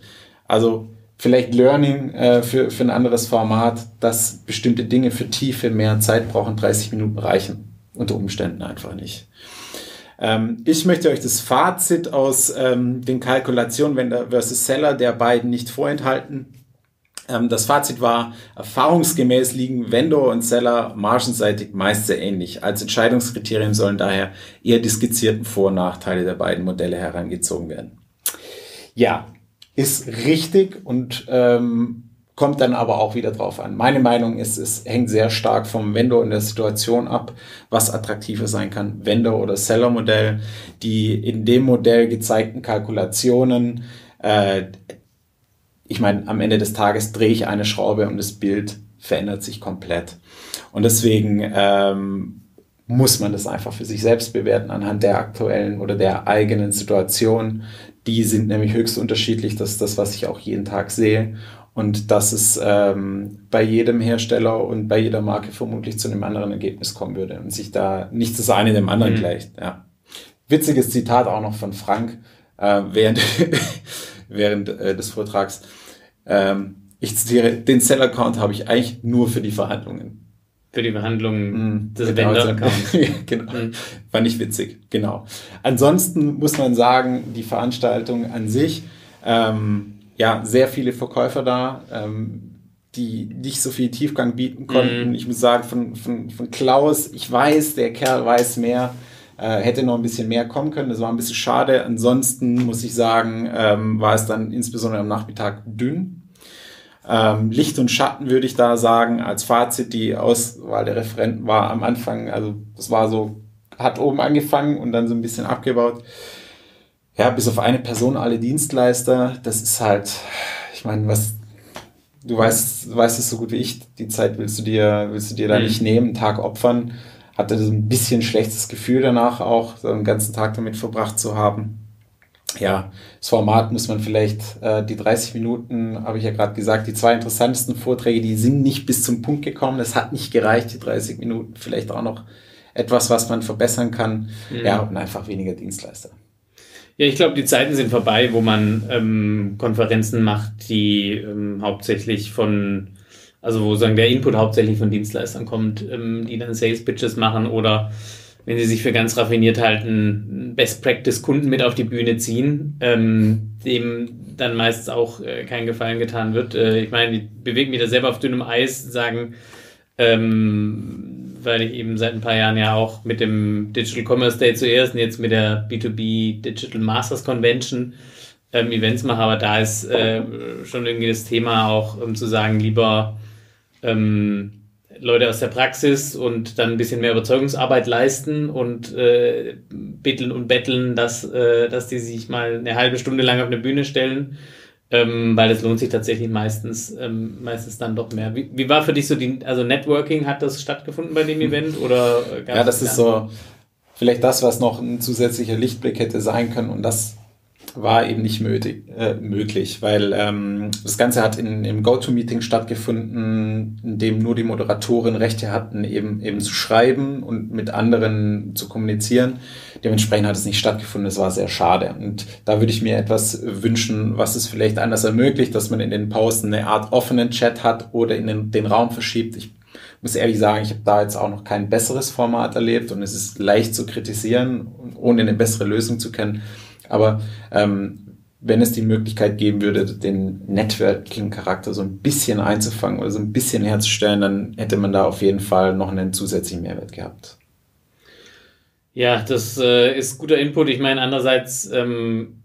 Also vielleicht Learning äh, für, für ein anderes Format, dass bestimmte Dinge für Tiefe mehr Zeit brauchen, 30 Minuten reichen. Unter Umständen einfach nicht. Ähm, ich möchte euch das Fazit aus ähm, den Kalkulationen Vendor versus Seller der beiden nicht vorenthalten. Ähm, das Fazit war, erfahrungsgemäß liegen Vendor und Seller margenseitig meist sehr ähnlich. Als Entscheidungskriterien sollen daher eher die skizzierten Vor- und Nachteile der beiden Modelle herangezogen werden. Ja, ist richtig und ähm, kommt dann aber auch wieder drauf an. Meine Meinung ist, es hängt sehr stark vom Vendor und der Situation ab, was attraktiver sein kann, Vendor oder Seller-Modell. Die in dem Modell gezeigten Kalkulationen äh, ich meine, am Ende des Tages drehe ich eine Schraube und das Bild verändert sich komplett. Und deswegen ähm, muss man das einfach für sich selbst bewerten anhand der aktuellen oder der eigenen Situation. Die sind nämlich höchst unterschiedlich. Das ist das, was ich auch jeden Tag sehe. Und dass es ähm, bei jedem Hersteller und bei jeder Marke vermutlich zu einem anderen Ergebnis kommen würde und sich da nicht das eine dem anderen mhm. gleicht. Ja. Witziges Zitat auch noch von Frank äh, während *laughs* während äh, des Vortrags. Ähm, ich zitiere, den Sell-Account habe ich eigentlich nur für die Verhandlungen. Für die Verhandlungen mm, des Vendor-Accounts. *laughs* genau. Mm. Fand ich witzig, genau. Ansonsten muss man sagen, die Veranstaltung an sich, ähm, ja, sehr viele Verkäufer da, ähm, die nicht so viel Tiefgang bieten konnten. Mm. Ich muss sagen, von, von, von Klaus, ich weiß, der Kerl weiß mehr äh, hätte noch ein bisschen mehr kommen können. Das war ein bisschen schade. Ansonsten muss ich sagen, ähm, war es dann insbesondere am Nachmittag dünn. Ähm, Licht und Schatten würde ich da sagen. Als Fazit, die Auswahl der Referenten war am Anfang, also das war so, hat oben angefangen und dann so ein bisschen abgebaut. Ja, bis auf eine Person alle Dienstleister. Das ist halt, ich meine, was du weißt, weißt es so gut wie ich. Die Zeit willst du dir, willst du dir da mhm. nicht nehmen, einen Tag opfern hatte so ein bisschen schlechtes Gefühl danach auch, so einen ganzen Tag damit verbracht zu haben. Ja, das Format muss man vielleicht, äh, die 30 Minuten, habe ich ja gerade gesagt, die zwei interessantesten Vorträge, die sind nicht bis zum Punkt gekommen. Es hat nicht gereicht, die 30 Minuten. Vielleicht auch noch etwas, was man verbessern kann. Mhm. Ja, und einfach weniger Dienstleister. Ja, ich glaube, die Zeiten sind vorbei, wo man ähm, Konferenzen macht, die ähm, hauptsächlich von also wo sagen der Input hauptsächlich von Dienstleistern kommt, ähm, die dann Sales Pitches machen oder wenn sie sich für ganz raffiniert halten, Best Practice Kunden mit auf die Bühne ziehen, ähm, dem dann meistens auch äh, kein Gefallen getan wird. Äh, ich meine, ich bewege mich da selber auf dünnem Eis, sagen, ähm, weil ich eben seit ein paar Jahren ja auch mit dem Digital Commerce Day zuerst und jetzt mit der B2B Digital Masters Convention ähm, Events mache, aber da ist äh, schon irgendwie das Thema auch, um zu sagen, lieber ähm, Leute aus der Praxis und dann ein bisschen mehr Überzeugungsarbeit leisten und äh, bitteln und betteln, dass, äh, dass die sich mal eine halbe Stunde lang auf eine Bühne stellen, ähm, weil es lohnt sich tatsächlich meistens, ähm, meistens dann doch mehr. Wie, wie war für dich so die, also Networking, hat das stattgefunden bei dem Event oder? ja, das ist so vielleicht das, was noch ein zusätzlicher Lichtblick hätte sein können und das war eben nicht möglich, äh, möglich weil ähm, das Ganze hat in, im GoTo-Meeting stattgefunden, in dem nur die Moderatoren Rechte hatten, eben, eben zu schreiben und mit anderen zu kommunizieren. Dementsprechend hat es nicht stattgefunden, das war sehr schade. Und da würde ich mir etwas wünschen, was es vielleicht anders ermöglicht, dass man in den Pausen eine Art offenen Chat hat oder in den, den Raum verschiebt. Ich muss ehrlich sagen, ich habe da jetzt auch noch kein besseres Format erlebt und es ist leicht zu kritisieren, ohne eine bessere Lösung zu kennen. Aber ähm, wenn es die Möglichkeit geben würde, den Networking-Charakter so ein bisschen einzufangen oder so ein bisschen herzustellen, dann hätte man da auf jeden Fall noch einen zusätzlichen Mehrwert gehabt. Ja, das äh, ist guter Input. Ich meine, andererseits ähm,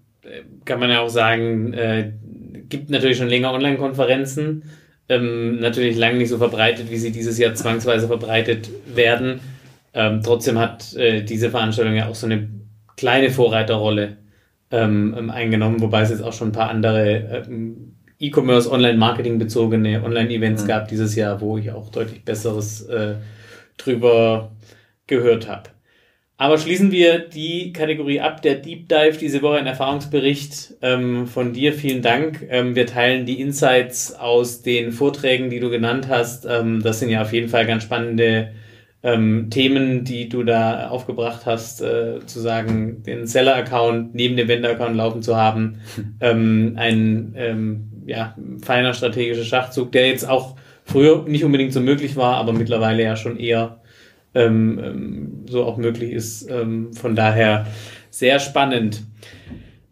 kann man ja auch sagen, äh, gibt natürlich schon länger Online-Konferenzen, ähm, natürlich lange nicht so verbreitet, wie sie dieses Jahr zwangsweise verbreitet werden. Ähm, trotzdem hat äh, diese Veranstaltung ja auch so eine kleine Vorreiterrolle ähm, ähm, eingenommen, wobei es jetzt auch schon ein paar andere ähm, E-Commerce, Online-Marketing bezogene Online-Events mhm. gab dieses Jahr, wo ich auch deutlich Besseres äh, drüber gehört habe. Aber schließen wir die Kategorie ab, der Deep Dive diese Woche, ein Erfahrungsbericht ähm, von dir. Vielen Dank. Ähm, wir teilen die Insights aus den Vorträgen, die du genannt hast. Ähm, das sind ja auf jeden Fall ganz spannende ähm, Themen, die du da aufgebracht hast, äh, zu sagen, den Seller-Account neben dem Vendor-Account laufen zu haben. *laughs* Ähm, ein ähm, ja, feiner strategischer Schachzug, der jetzt auch früher nicht unbedingt so möglich war, aber mittlerweile ja schon eher ähm, ähm, so auch möglich ist. Ähm, von daher sehr spannend.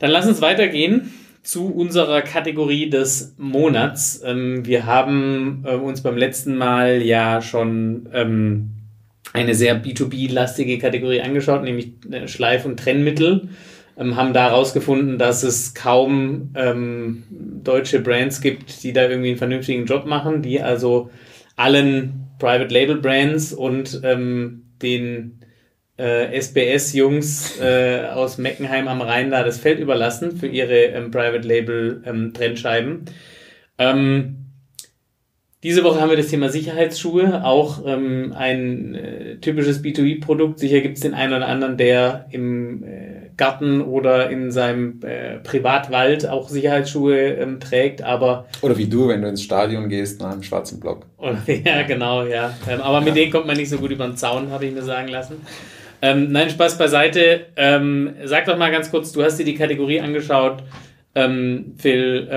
Dann lass uns weitergehen zu unserer Kategorie des Monats. Wir haben äh, uns beim letzten Mal ja schon eine sehr B2B-lastige Kategorie angeschaut, nämlich äh, Schleif- und Trennmittel. Ähm, haben da herausgefunden, dass es kaum ähm, deutsche Brands gibt, die da irgendwie einen vernünftigen Job machen, die also allen Private Label Brands und ähm, den äh, SBS-Jungs äh, aus Meckenheim am Rhein da das Feld überlassen für ihre ähm, Private Label ähm, Trennscheiben. Ähm, diese Woche haben wir das Thema Sicherheitsschuhe, auch ähm, ein äh, typisches B2B-Produkt. Sicher gibt es den einen oder anderen, der im äh, Garten oder in seinem äh, Privatwald auch Sicherheitsschuhe ähm, trägt, aber... Oder wie du, wenn du ins Stadion gehst, nach einem schwarzen Block. Oder, *laughs* ja, genau, ja. Ähm, aber mit denen kommt man nicht so gut über den Zaun, habe ich mir sagen lassen. Ähm, nein, Spaß beiseite. Ähm, sag doch mal ganz kurz, du hast dir die Kategorie angeschaut, ähm, Phil.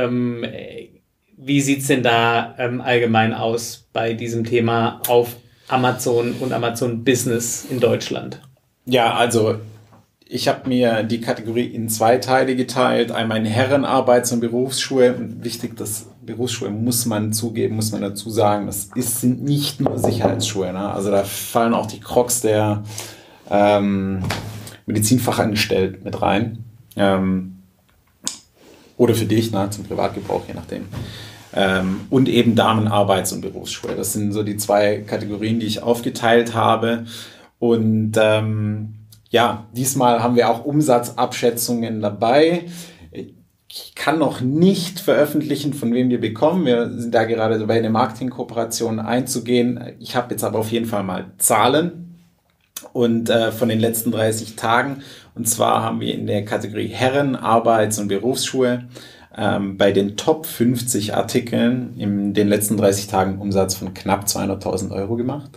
Wie sieht's denn da ähm, allgemein aus bei diesem Thema auf Amazon und Amazon Business in Deutschland? Ja, also ich habe mir die Kategorie in zwei Teile geteilt. Einmal in Herrenarbeits- und Berufsschuhe. Wichtig, das Berufsschuhe muss man zugeben, muss man dazu sagen. Das ist, sind nicht nur Sicherheitsschuhe. Ne? Also da fallen auch die Crocs der ähm, Medizinfachangestellten mit rein. Ähm, oder für dich, ne, zum Privatgebrauch, je nachdem. Ähm, und eben Damenarbeits- und Berufsschuhe. Das sind so die zwei Kategorien, die ich aufgeteilt habe. Und ähm, ja, diesmal haben wir auch Umsatzabschätzungen dabei. Ich kann noch nicht veröffentlichen, von wem wir bekommen. Wir sind da gerade dabei, eine Marketingkooperation einzugehen. Ich habe jetzt aber auf jeden Fall mal Zahlen und äh, von den letzten 30 Tagen. Und zwar haben wir in der Kategorie Herren, Arbeits- und Berufsschuhe ähm, bei den Top 50 Artikeln in den letzten 30 Tagen Umsatz von knapp 200.000 Euro gemacht.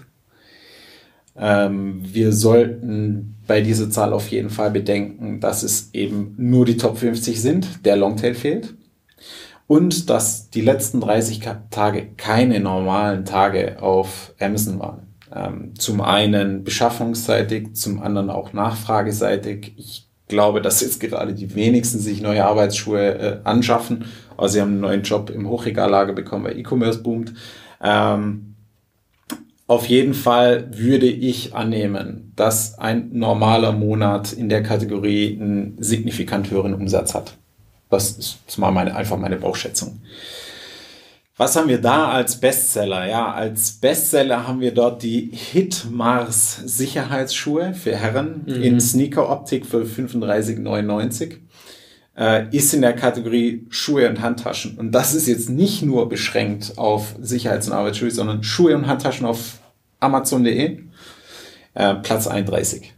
Ähm, wir sollten bei dieser Zahl auf jeden Fall bedenken, dass es eben nur die Top 50 sind, der Longtail fehlt. Und dass die letzten 30 Tage keine normalen Tage auf Amazon waren. Ähm, zum einen beschaffungsseitig, zum anderen auch nachfrageseitig. Ich glaube, dass jetzt gerade die wenigsten sich neue Arbeitsschuhe äh, anschaffen. Also sie haben einen neuen Job im Hochregallager bekommen, weil E-Commerce boomt. Ähm, auf jeden Fall würde ich annehmen, dass ein normaler Monat in der Kategorie einen signifikant höheren Umsatz hat. Das ist mal meine, einfach meine Bauchschätzung. Was haben wir da als Bestseller? Ja, als Bestseller haben wir dort die Hitmars Sicherheitsschuhe für Herren mhm. in Sneaker-Optik für 35,99. Äh, ist in der Kategorie Schuhe und Handtaschen. Und das ist jetzt nicht nur beschränkt auf Sicherheits- und Arbeitsschuhe, sondern Schuhe und Handtaschen auf Amazon.de. Äh, Platz 31.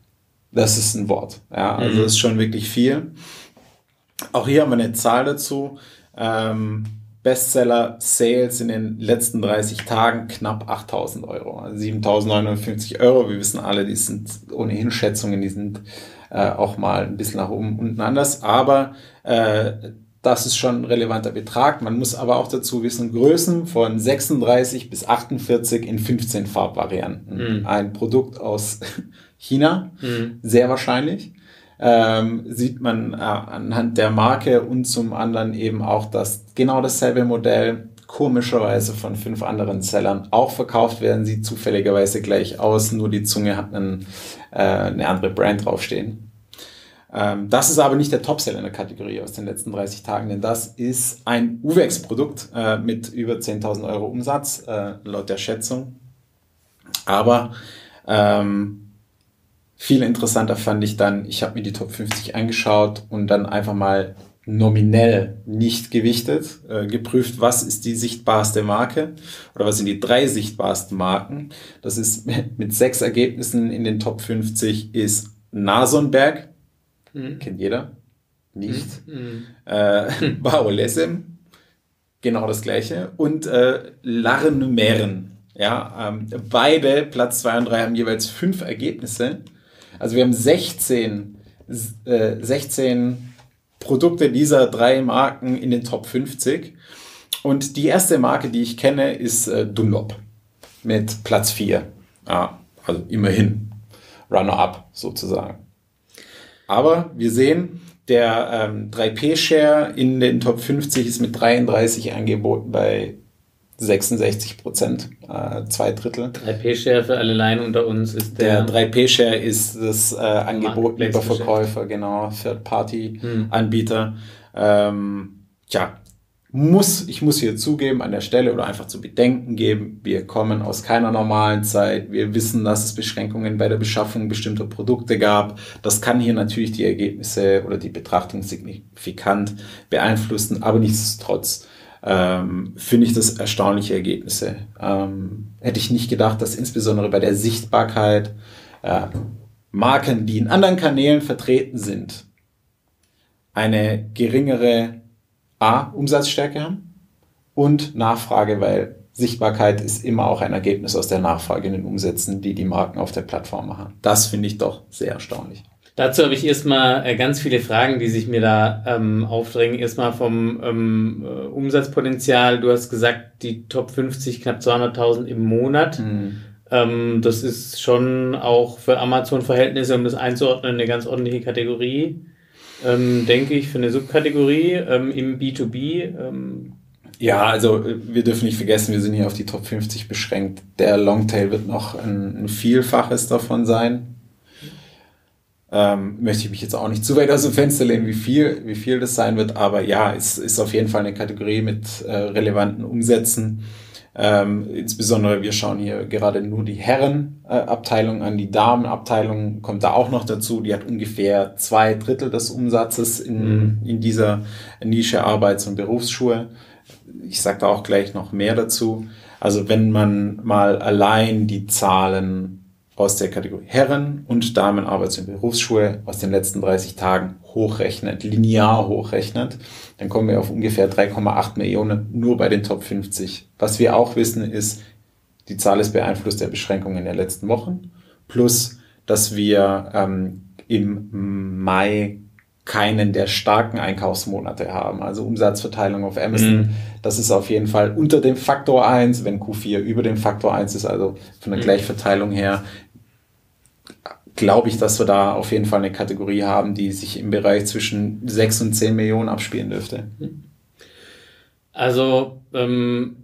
Das ist ein Wort. Ja, also mhm. das ist schon wirklich viel. Auch hier haben wir eine Zahl dazu. Ähm, Bestseller Sales in den letzten 30 Tagen knapp 8000 Euro. Also 7950 Euro. Wir wissen alle, die sind ohnehin Schätzungen, die sind äh, auch mal ein bisschen nach oben unten anders. Aber äh, das ist schon ein relevanter Betrag. Man muss aber auch dazu wissen, Größen von 36 bis 48 in 15 Farbvarianten. Mhm. Ein Produkt aus *laughs* China, mhm. sehr wahrscheinlich ähm, sieht man äh, anhand der Marke und zum anderen eben auch, dass genau dasselbe Modell komischerweise von fünf anderen Sellern auch verkauft werden, sieht zufälligerweise gleich aus, nur die Zunge hat einen, äh, eine andere Brand draufstehen. Ähm, das ist aber nicht der Topseller in der Kategorie aus den letzten 30 Tagen, denn das ist ein Uwex-Produkt äh, mit über 10.000 Euro Umsatz, äh, laut der Schätzung. Aber ähm, Viel interessanter fand ich dann, ich habe mir die Top 50 angeschaut und dann einfach mal nominell nicht gewichtet, äh, geprüft, was ist die sichtbarste Marke oder was sind die drei sichtbarsten Marken. Das ist *laughs* mit sechs Ergebnissen in den Top 50 ist Nasonberg, mhm. kennt jeder, nicht. Mhm. Äh, *laughs* Baolesem, genau das gleiche. Und äh, Larnmeren. Ja, ähm, beide, Platz 2 und 3, haben jeweils fünf Ergebnisse. Also wir haben 16, äh, 16 Produkte dieser drei Marken in den Top 50. Und die erste Marke, die ich kenne, ist äh, Dunlop mit Platz 4. Ja, also immerhin Runner-up sozusagen. Aber wir sehen, der ähm, 3P-Share in den Top 50 ist mit 33 angeboten bei 66 Prozent, äh, zwei Drittel. 3P-Share für alle Laien unter uns ist der. Der 3P-Share ist das äh, Angebot über Verkäufer, genau, Third-Party-Anbieter. Hm. Ähm, tja, muss, ich muss hier zugeben an der Stelle oder einfach zu bedenken geben, wir kommen aus keiner normalen Zeit. Wir wissen, dass es Beschränkungen bei der Beschaffung bestimmter Produkte gab. Das kann hier natürlich die Ergebnisse oder die Betrachtung signifikant beeinflussen, aber nichtsdestotrotz ähm, finde ich das erstaunliche Ergebnisse. Ähm, hätte ich nicht gedacht, dass insbesondere bei der Sichtbarkeit äh, Marken, die in anderen Kanälen vertreten sind, eine geringere A, Umsatzstärke haben und Nachfrage, weil Sichtbarkeit ist immer auch ein Ergebnis aus der Nachfrage in den Umsätzen, die die Marken auf der Plattform machen. Das finde ich doch sehr erstaunlich. Dazu habe ich erstmal äh, ganz viele Fragen, die sich mir da ähm, aufdrängen. Erstmal vom ähm, äh, Umsatzpotenzial. Du hast gesagt, die Top 50 knapp 200.000 im Monat. Mhm. Ähm, das ist schon auch für Amazon-Verhältnisse, um das einzuordnen, eine ganz ordentliche Kategorie ähm, denke ich, für eine Subkategorie ähm, im B2B. Ähm. Ja, also wir dürfen nicht vergessen, wir sind hier auf die Top 50 beschränkt. Der Longtail wird noch ein, ein Vielfaches davon sein. Ähm, möchte ich mich jetzt auch nicht zu weit aus dem Fenster lehnen, wie viel, wie viel das sein wird, aber ja, es ist auf jeden Fall eine Kategorie mit äh, relevanten Umsätzen. Ähm, insbesondere wir schauen hier gerade nur die Herrenabteilung äh, an, die Damenabteilung kommt da auch noch dazu. Die hat ungefähr zwei Drittel des Umsatzes in, mhm. in dieser Nische Arbeits- und Berufsschuhe. Ich sage da auch gleich noch mehr dazu. Also wenn man mal allein die Zahlen aus der Kategorie Herren- und Damenarbeits- und Berufsschuhe aus den letzten 30 Tagen hochrechnet, linear hochrechnet, dann kommen wir auf ungefähr 3,8 Millionen nur bei den Top 50. Was wir auch wissen ist, die Zahl ist beeinflusst der Beschränkungen der letzten Wochen, plus dass wir ähm, im Mai keinen der starken Einkaufsmonate haben. Also Umsatzverteilung auf Amazon, mhm. das ist auf jeden Fall unter dem Faktor 1, wenn Q4 über dem Faktor 1 ist, also von der mhm. Gleichverteilung her, glaube ich, dass wir da auf jeden Fall eine Kategorie haben, die sich im Bereich zwischen 6 und 10 Millionen abspielen dürfte. Also ähm,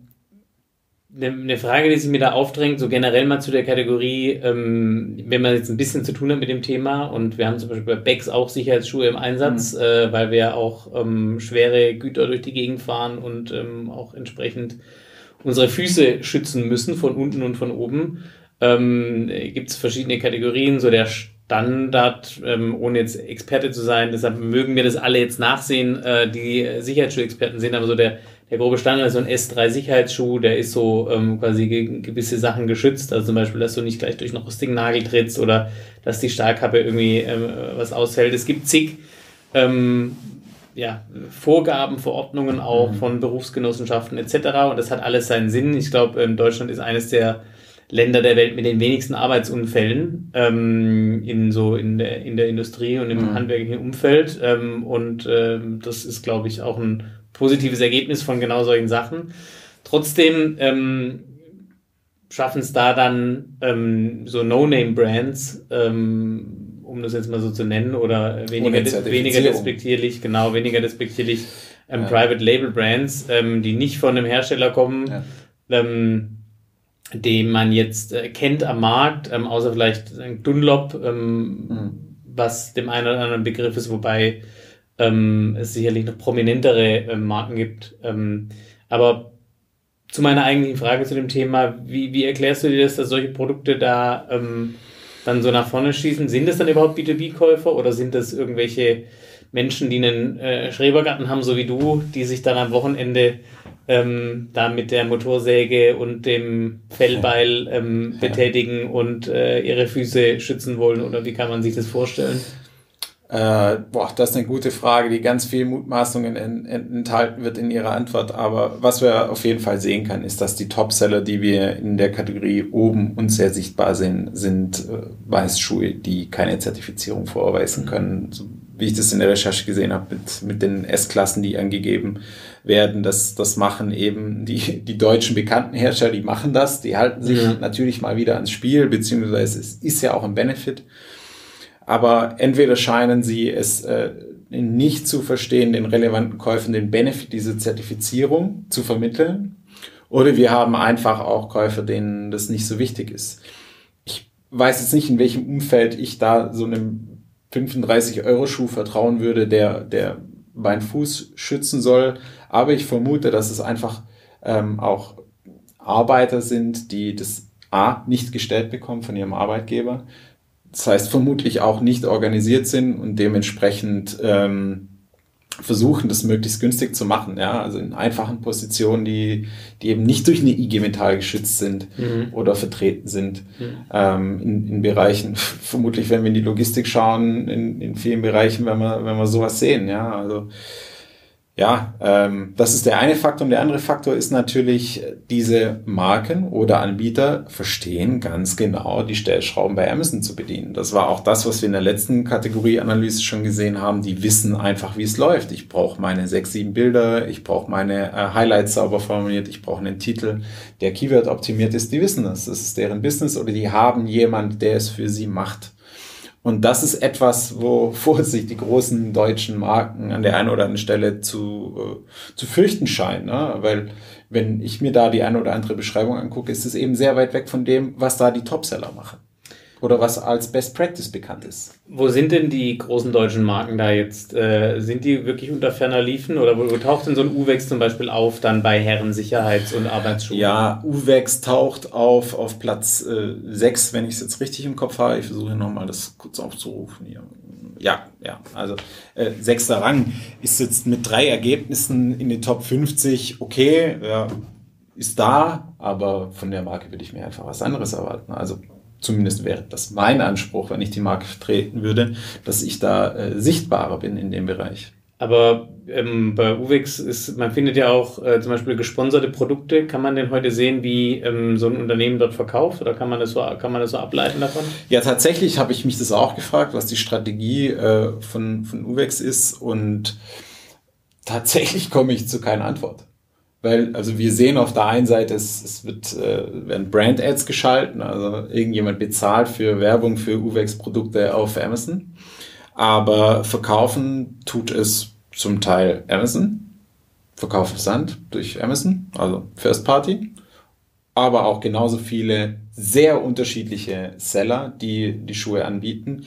eine Frage, die sich mir da aufdrängt, so generell mal zu der Kategorie, ähm, wenn man jetzt ein bisschen zu tun hat mit dem Thema und wir haben zum Beispiel bei Becks auch Sicherheitsschuhe im Einsatz, mhm. äh, weil wir auch ähm, schwere Güter durch die Gegend fahren und ähm, auch entsprechend unsere Füße schützen müssen von unten und von oben ähm, gibt es verschiedene Kategorien, so der Standard, ähm, ohne jetzt Experte zu sein, deshalb mögen wir das alle jetzt nachsehen, äh, die Sicherheitsschuhexperten sind, aber so der, der grobe Standard ist so ein S3 Sicherheitsschuh, der ist so ähm, quasi gegen gewisse Sachen geschützt, also zum Beispiel, dass du nicht gleich durch einen rostigen Nagel trittst oder dass die Stahlkappe irgendwie ähm, was aushält. Es gibt zig ähm, ja, Vorgaben, Verordnungen auch mhm. von Berufsgenossenschaften etc. Und das hat alles seinen Sinn. Ich glaube, ähm, Deutschland ist eines der Länder der Welt mit den wenigsten Arbeitsunfällen ähm, in so in der in der Industrie und im mhm. handwerklichen Umfeld ähm, und ähm, das ist glaube ich auch ein positives Ergebnis von genau solchen Sachen. Trotzdem ähm, schaffen es da dann ähm, so No-Name-Brands, ähm, um das jetzt mal so zu nennen, oder weniger, weniger despektierlich, genau, weniger despektierlich ähm, ja. Private Label Brands, ähm, die nicht von einem Hersteller kommen, ja. ähm, den man jetzt äh, kennt am Markt, ähm, außer vielleicht Dunlop, ähm, mhm. was dem einen oder anderen Begriff ist, wobei ähm, es sicherlich noch prominentere ähm, Marken gibt. Ähm, aber zu meiner eigentlichen Frage zu dem Thema, wie, wie erklärst du dir das, dass solche Produkte da ähm, dann so nach vorne schießen. Sind das dann überhaupt B2B-Käufer oder sind das irgendwelche Menschen, die einen äh, Schrebergarten haben, so wie du, die sich dann am Wochenende ähm, da mit der Motorsäge und dem Fellbeil ähm, betätigen und äh, ihre Füße schützen wollen? Oder wie kann man sich das vorstellen? Äh, boah, das ist eine gute Frage, die ganz viel Mutmaßungen en, en, enthalten wird in ihrer Antwort. Aber was wir auf jeden Fall sehen können, ist, dass die Topseller, die wir in der Kategorie oben und sehr sichtbar sind, sind äh, Weißschuhe, die keine Zertifizierung vorweisen können. Wie ich das in der Recherche gesehen habe, mit, mit den S-Klassen, die angegeben werden. Das, das machen eben die, die deutschen bekannten Hersteller, die machen das. Die halten sich ja. natürlich mal wieder ans Spiel, beziehungsweise es ist ja auch ein Benefit aber entweder scheinen sie es äh, nicht zu verstehen, den relevanten Käufern den Benefit dieser Zertifizierung zu vermitteln, oder wir haben einfach auch Käufer, denen das nicht so wichtig ist. Ich weiß jetzt nicht, in welchem Umfeld ich da so einem 35-Euro-Schuh vertrauen würde, der, der meinen Fuß schützen soll, aber ich vermute, dass es einfach ähm, auch Arbeiter sind, die das A nicht gestellt bekommen von ihrem Arbeitgeber, das heißt vermutlich auch nicht organisiert sind und dementsprechend ähm, versuchen, das möglichst günstig zu machen. Ja, also in einfachen Positionen, die, die eben nicht durch eine IG Metall geschützt sind mhm. oder vertreten sind. Mhm. Ähm, in, in Bereichen, *laughs* vermutlich, wenn wir in die Logistik schauen, in, in vielen Bereichen, wenn wir, wenn wir sowas sehen. Ja, also ja, ähm, das ist der eine Faktor. Und der andere Faktor ist natürlich, diese Marken oder Anbieter verstehen ganz genau, die Stellschrauben bei Amazon zu bedienen. Das war auch das, was wir in der letzten Kategorieanalyse schon gesehen haben. Die wissen einfach, wie es läuft. Ich brauche meine sechs, sieben Bilder, ich brauche meine äh, Highlights sauber formuliert, ich brauche einen Titel, der Keyword optimiert ist. Die wissen das. Das ist deren Business oder die haben jemand, der es für sie macht. Und das ist etwas, wovor *laughs* sich die großen deutschen Marken an der einen oder anderen Stelle zu, äh, zu fürchten scheinen. Ne? Weil wenn ich mir da die eine oder andere Beschreibung angucke, ist es eben sehr weit weg von dem, was da die Topseller machen oder was als Best Practice bekannt ist. Wo sind denn die großen deutschen Marken da jetzt? Äh, sind die wirklich unter ferner Liefen oder wo, wo, taucht denn so ein Uwex zum Beispiel auf, dann bei Herren Sicherheits- und Arbeitsschuhen? Ja, Uwex taucht auf auf Platz äh, 6, wenn ich es jetzt richtig im Kopf habe. Ich versuche nochmal das kurz aufzurufen hier. Ja, ja, also äh, sechster Rang ist jetzt mit drei Ergebnissen in den Top 50 okay, ja, ist da, aber von der Marke würde ich mir einfach was anderes erwarten. Also zumindest wäre das mein Anspruch, wenn ich die Marke vertreten würde, dass ich da äh, sichtbarer bin in dem Bereich. Aber ähm, bei UVEX ist, man findet ja auch äh, zum Beispiel gesponserte Produkte. Kann man denn heute sehen, wie ähm, so ein Unternehmen dort verkauft oder kann man das so, kann man das so ableiten davon? Ja, tatsächlich habe ich mich das auch gefragt, was die Strategie äh, von, von UVEX ist und tatsächlich komme ich zu keiner Antwort. Weil, also wir sehen auf der einen Seite, es, es wird, äh, werden Brand-Ads geschalten, also irgendjemand bezahlt für Werbung für Uwex-Produkte auf Amazon. Aber verkaufen tut es zum Teil Amazon, Verkauf Sand durch Amazon, also First Party. Aber auch genauso viele sehr unterschiedliche Seller, die die Schuhe anbieten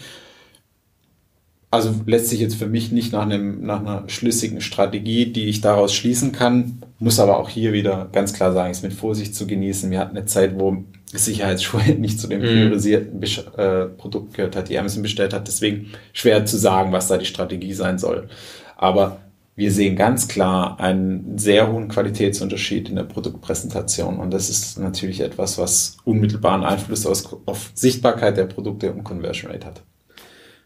also lässt sich jetzt für mich nicht nach, einem, nach einer schlüssigen Strategie, die ich daraus schließen kann, muss aber auch hier wieder ganz klar sagen, ist mit Vorsicht zu genießen. Wir hatten eine Zeit, wo Sicherheitsschuhe *laughs* nicht zu den mhm. priorisierten mm. äh, Produkten gehört hat, die Amazon bestellt hat. Deswegen schwer zu sagen, was da die Strategie sein soll. Aber wir sehen ganz klar einen sehr hohen Qualitätsunterschied in der Produktpräsentation. Und das ist natürlich etwas, was unmittelbaren Einfluss auf Sichtbarkeit der Produkte und Conversion Rate hat.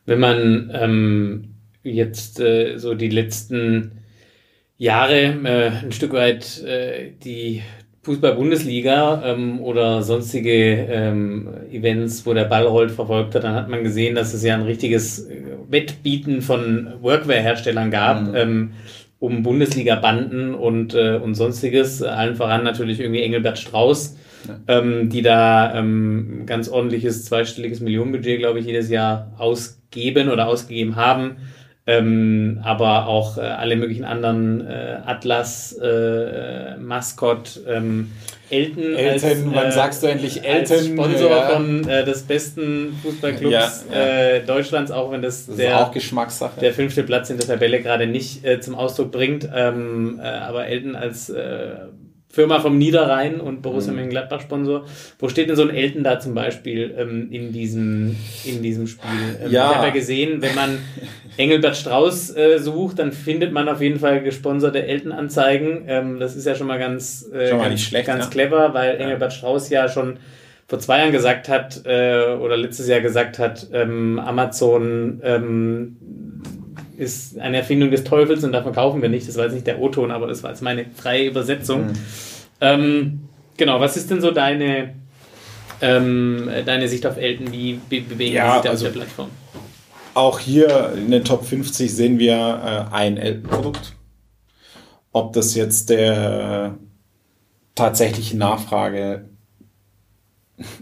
Wenn man ähm, jetzt äh, so die letzten Jahre äh, ein Stück weit äh, die Fußball-Bundesliga ähm, oder sonstige ähm, Events, wo der Ball rollt, verfolgt hat, dann hat man gesehen, dass es ja ein richtiges äh, Wettbieten von Workwear-Herstellern gab, mhm. ähm, um Bundesliga-Banden und, äh, und sonstiges. Allen voran natürlich irgendwie Engelbert Strauß, ja. ähm, die da ähm, ganz ordentliches zweistelliges Millionenbudget, glaube ich, jedes Jahr aus geben oder ausgegeben haben. Ähm, aber auch äh, alle möglichen anderen äh, Atlas, äh, Maskott, ähm, Elton. Elton, als, wann äh, sagst du endlich Elton? Sponsor ja. von äh, des besten Fußballclubs ja, ja. Äh, Deutschlands, auch wenn das, das der, auch Geschmackssache. der fünfte Platz in der Tabelle gerade nicht äh, zum Ausdruck bringt. Ähm, äh, aber Elton als äh, Firma vom Niederrhein und Borussia mhm. Mönchengladbach Sponsor. Wo steht denn so ein Elton da zum Beispiel ähm, in, diesem, in diesem Spiel? Ähm, ja. Ich habe ja gesehen, wenn man Engelbert Strauß äh, sucht, dann findet man auf jeden Fall gesponserte Elton-Anzeigen. Ähm, das ist ja schon mal ganz, äh, schon mal ganz, schlecht, ganz ja. clever, weil ja. Engelbert Strauß ja schon vor zwei Jahren gesagt hat, äh, oder letztes Jahr gesagt hat, ähm, Amazon ähm, ist eine Erfindung des Teufels und da verkaufen wir nicht. Das war jetzt nicht der O-Ton, aber das war jetzt meine freie Übersetzung. Mhm. Ähm, genau, was ist denn so deine, ähm, deine Sicht auf Elton? Wie be bewegen ja, sich da also, auf der Plattform? Auch hier in den Top 50 sehen wir äh, ein Elton-Produkt. Ob das jetzt der tatsächlichen Nachfrage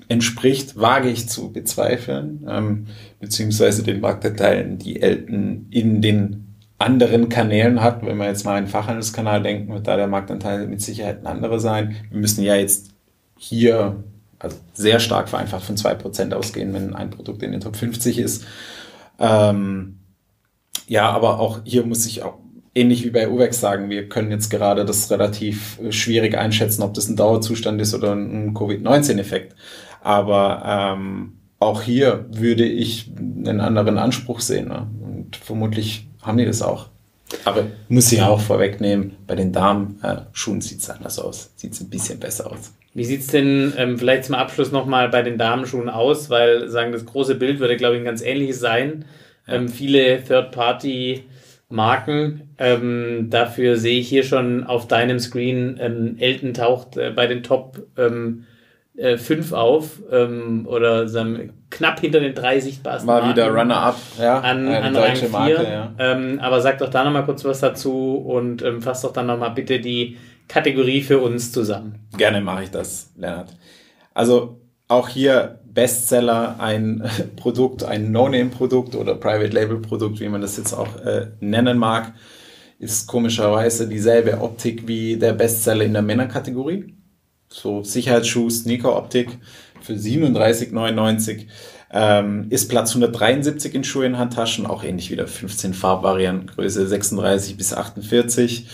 entspricht, wage ich zu bezweifeln, ähm, beziehungsweise den Marktanteil, die Elten in den anderen Kanälen hat. Wenn wir jetzt mal einen Fachhandelskanal denken, wird da der Marktanteil mit Sicherheit ein anderer sein. Wir müssen ja jetzt hier also sehr stark vereinfacht von zwei Prozent ausgehen, wenn ein Produkt in den Top 50 ist. Ähm, ja, aber auch hier muss ich auch ähnlich wie bei UVEX sagen, wir können jetzt gerade das relativ äh, schwierig einschätzen, ob das ein Dauerzustand ist oder ein Covid-19-Effekt. Aber ähm, auch hier würde ich einen anderen Anspruch sehen. Ne? Und vermutlich haben die das auch. Aber muss ich auch vorwegnehmen, bei den Damenschuhen äh, sieht es anders aus. Sieht es ein bisschen besser aus. Wie sieht es denn ähm, vielleicht zum Abschluss nochmal bei den Damenschuhen aus? Weil sagen, das große Bild würde, glaube ich, ein ganz ähnliches sein. Ähm, viele Third-Party- Marken. Ähm, dafür sehe ich hier schon auf deinem Screen, ähm, Elton taucht äh, bei den Top ähm, äh, 5 auf ähm, oder sagen, knapp hinter den drei sichtbarsten Mal wieder Runner-up, ja. An, eine an deutsche Marke, ja. Ähm, aber sag doch da nochmal kurz was dazu und ähm, fass doch dann nochmal bitte die Kategorie für uns zusammen. Gerne mache ich das, Lennart. Also auch hier Bestseller, ein *laughs* Produkt, ein No-Name-Produkt oder Private-Label-Produkt, wie man das jetzt auch äh, nennen mag, ist komischerweise dieselbe Optik wie der Bestseller in der Männerkategorie. So Sicherheitsschuh, Sneaker-Optik für 37,99. Ähm, ist Platz 173 in Schuhe in Handtaschen, auch ähnlich wieder 15 Farbvarianten, Größe 36 bis 48.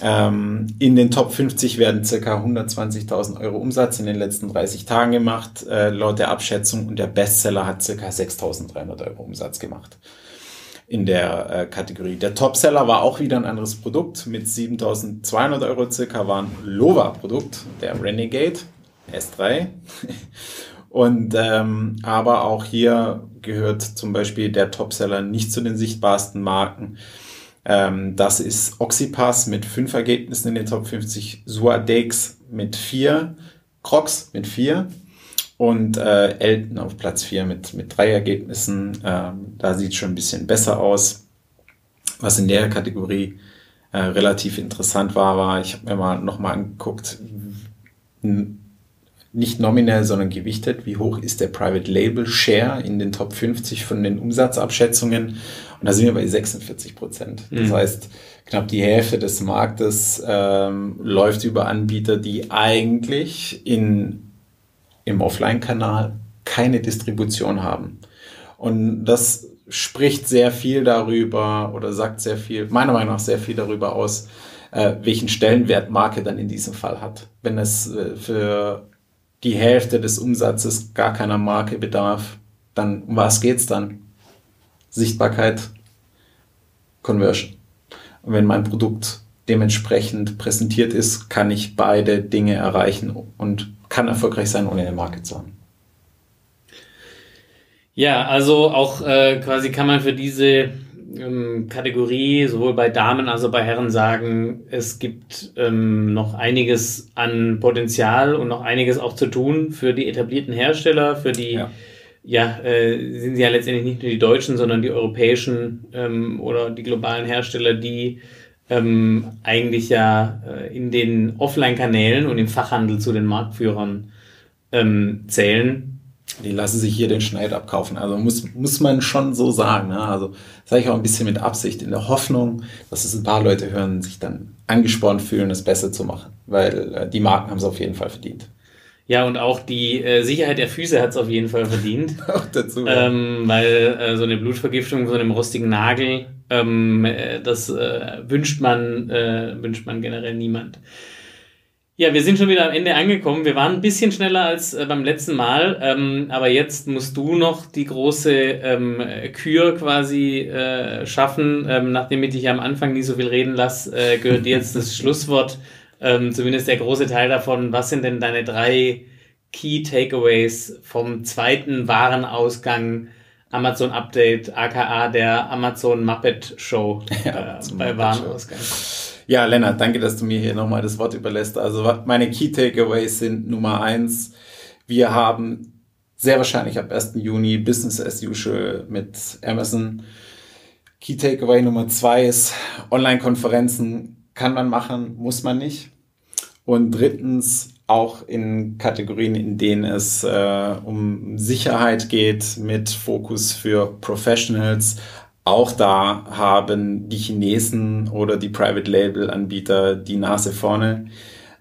Ähm, in den Top 50 werden circa 120.000 Euro Umsatz in den letzten 30 Tagen gemacht, äh, laut der Abschätzung. Und der Bestseller hat circa 6.300 Euro Umsatz gemacht in der äh, Kategorie. Der Topseller war auch wieder ein anderes Produkt mit 7.200 Euro circa, war ein Lova-Produkt, der Renegade S3. *laughs* Und ähm, aber auch hier gehört zum Beispiel der Topseller nicht zu den sichtbarsten Marken. Ähm, das ist Oxypass mit fünf Ergebnissen in den Top 50, Suadex mit vier, Crocs mit vier und äh, Elton auf Platz vier mit, mit drei Ergebnissen. Ähm, da sieht schon ein bisschen besser aus. Was in der Kategorie äh, relativ interessant war, war, ich habe mir mal nochmal angeguckt, nicht nominell, sondern gewichtet, wie hoch ist der Private Label Share in den Top 50 von den Umsatzabschätzungen. Und da sind wir bei 46 Prozent. Das mhm. heißt, knapp die Hälfte des Marktes ähm, läuft über Anbieter, die eigentlich in, im Offline-Kanal keine Distribution haben. Und das spricht sehr viel darüber oder sagt sehr viel, meiner Meinung nach sehr viel darüber aus, äh, welchen Stellenwert Marke dann in diesem Fall hat. Wenn es äh, für die Hälfte des Umsatzes gar keiner Marke bedarf, dann um was geht's dann? Sichtbarkeit, Conversion. Und wenn mein Produkt dementsprechend präsentiert ist, kann ich beide Dinge erreichen und kann erfolgreich sein, ohne eine Marke zu haben. Ja, also auch äh, quasi kann man für diese ähm, Kategorie sowohl bei Damen als auch bei Herren sagen, es gibt ähm, noch einiges an Potenzial und noch einiges auch zu tun für die etablierten Hersteller, für die ja, ja äh, sind ja letztendlich nicht nur die deutschen, sondern die europäischen ähm, oder die globalen Hersteller, die ähm, eigentlich ja äh, in den Offline-Kanälen und im Fachhandel zu den Marktführern ähm, zählen die lassen sich hier den Schneid abkaufen. Also muss, muss man schon so sagen. Ne? Also sage ich auch ein bisschen mit Absicht, in der Hoffnung, dass es ein paar Leute hören, sich dann angespornt fühlen, es besser zu machen. Weil äh, die Marken haben es auf jeden Fall verdient. Ja, und auch die äh, Sicherheit der Füße hat es auf jeden Fall verdient. *laughs* auch dazu. Ja. Ähm, weil äh, so eine Blutvergiftung von so einem rostigen Nagel, ähm, äh, das äh, wünscht man, äh, wünscht man generell niemand. Ja, wir sind schon wieder am Ende angekommen. Wir waren ein bisschen schneller als äh, beim letzten Mal, ähm, aber jetzt musst du noch die große ähm, Kür quasi äh, schaffen. Ähm, nachdem ich dich am Anfang nie so viel reden lasse, äh, gehört dir jetzt das *laughs* Schlusswort, ähm, zumindest der große Teil davon. Was sind denn deine drei Key Takeaways vom zweiten Warenausgang Amazon Update, aka der Amazon Muppet Show *laughs* äh, bei Warenausgang? Ja, Lennart, danke, dass du mir hier nochmal das Wort überlässt. Also meine Key Takeaways sind Nummer eins. Wir haben sehr wahrscheinlich ab 1. Juni Business as usual mit Amazon. Key Takeaway Nummer zwei ist Online-Konferenzen kann man machen, muss man nicht. Und drittens auch in Kategorien, in denen es äh, um Sicherheit geht mit Fokus für Professionals, auch da haben die Chinesen oder die Private Label Anbieter die Nase vorne.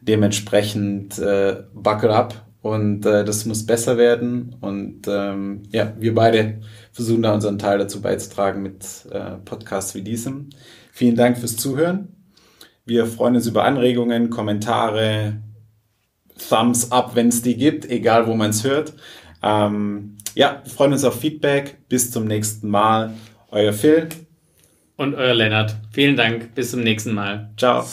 Dementsprechend äh, buckle up und äh, das muss besser werden. Und ähm, ja, wir beide versuchen da unseren Teil dazu beizutragen mit äh, Podcasts wie diesem. Vielen Dank fürs Zuhören. Wir freuen uns über Anregungen, Kommentare, Thumbs up, wenn es die gibt, egal wo man es hört. Ähm, ja, freuen uns auf Feedback. Bis zum nächsten Mal. Euer Phil. Und euer Lennart. Vielen Dank. Bis zum nächsten Mal. Ciao.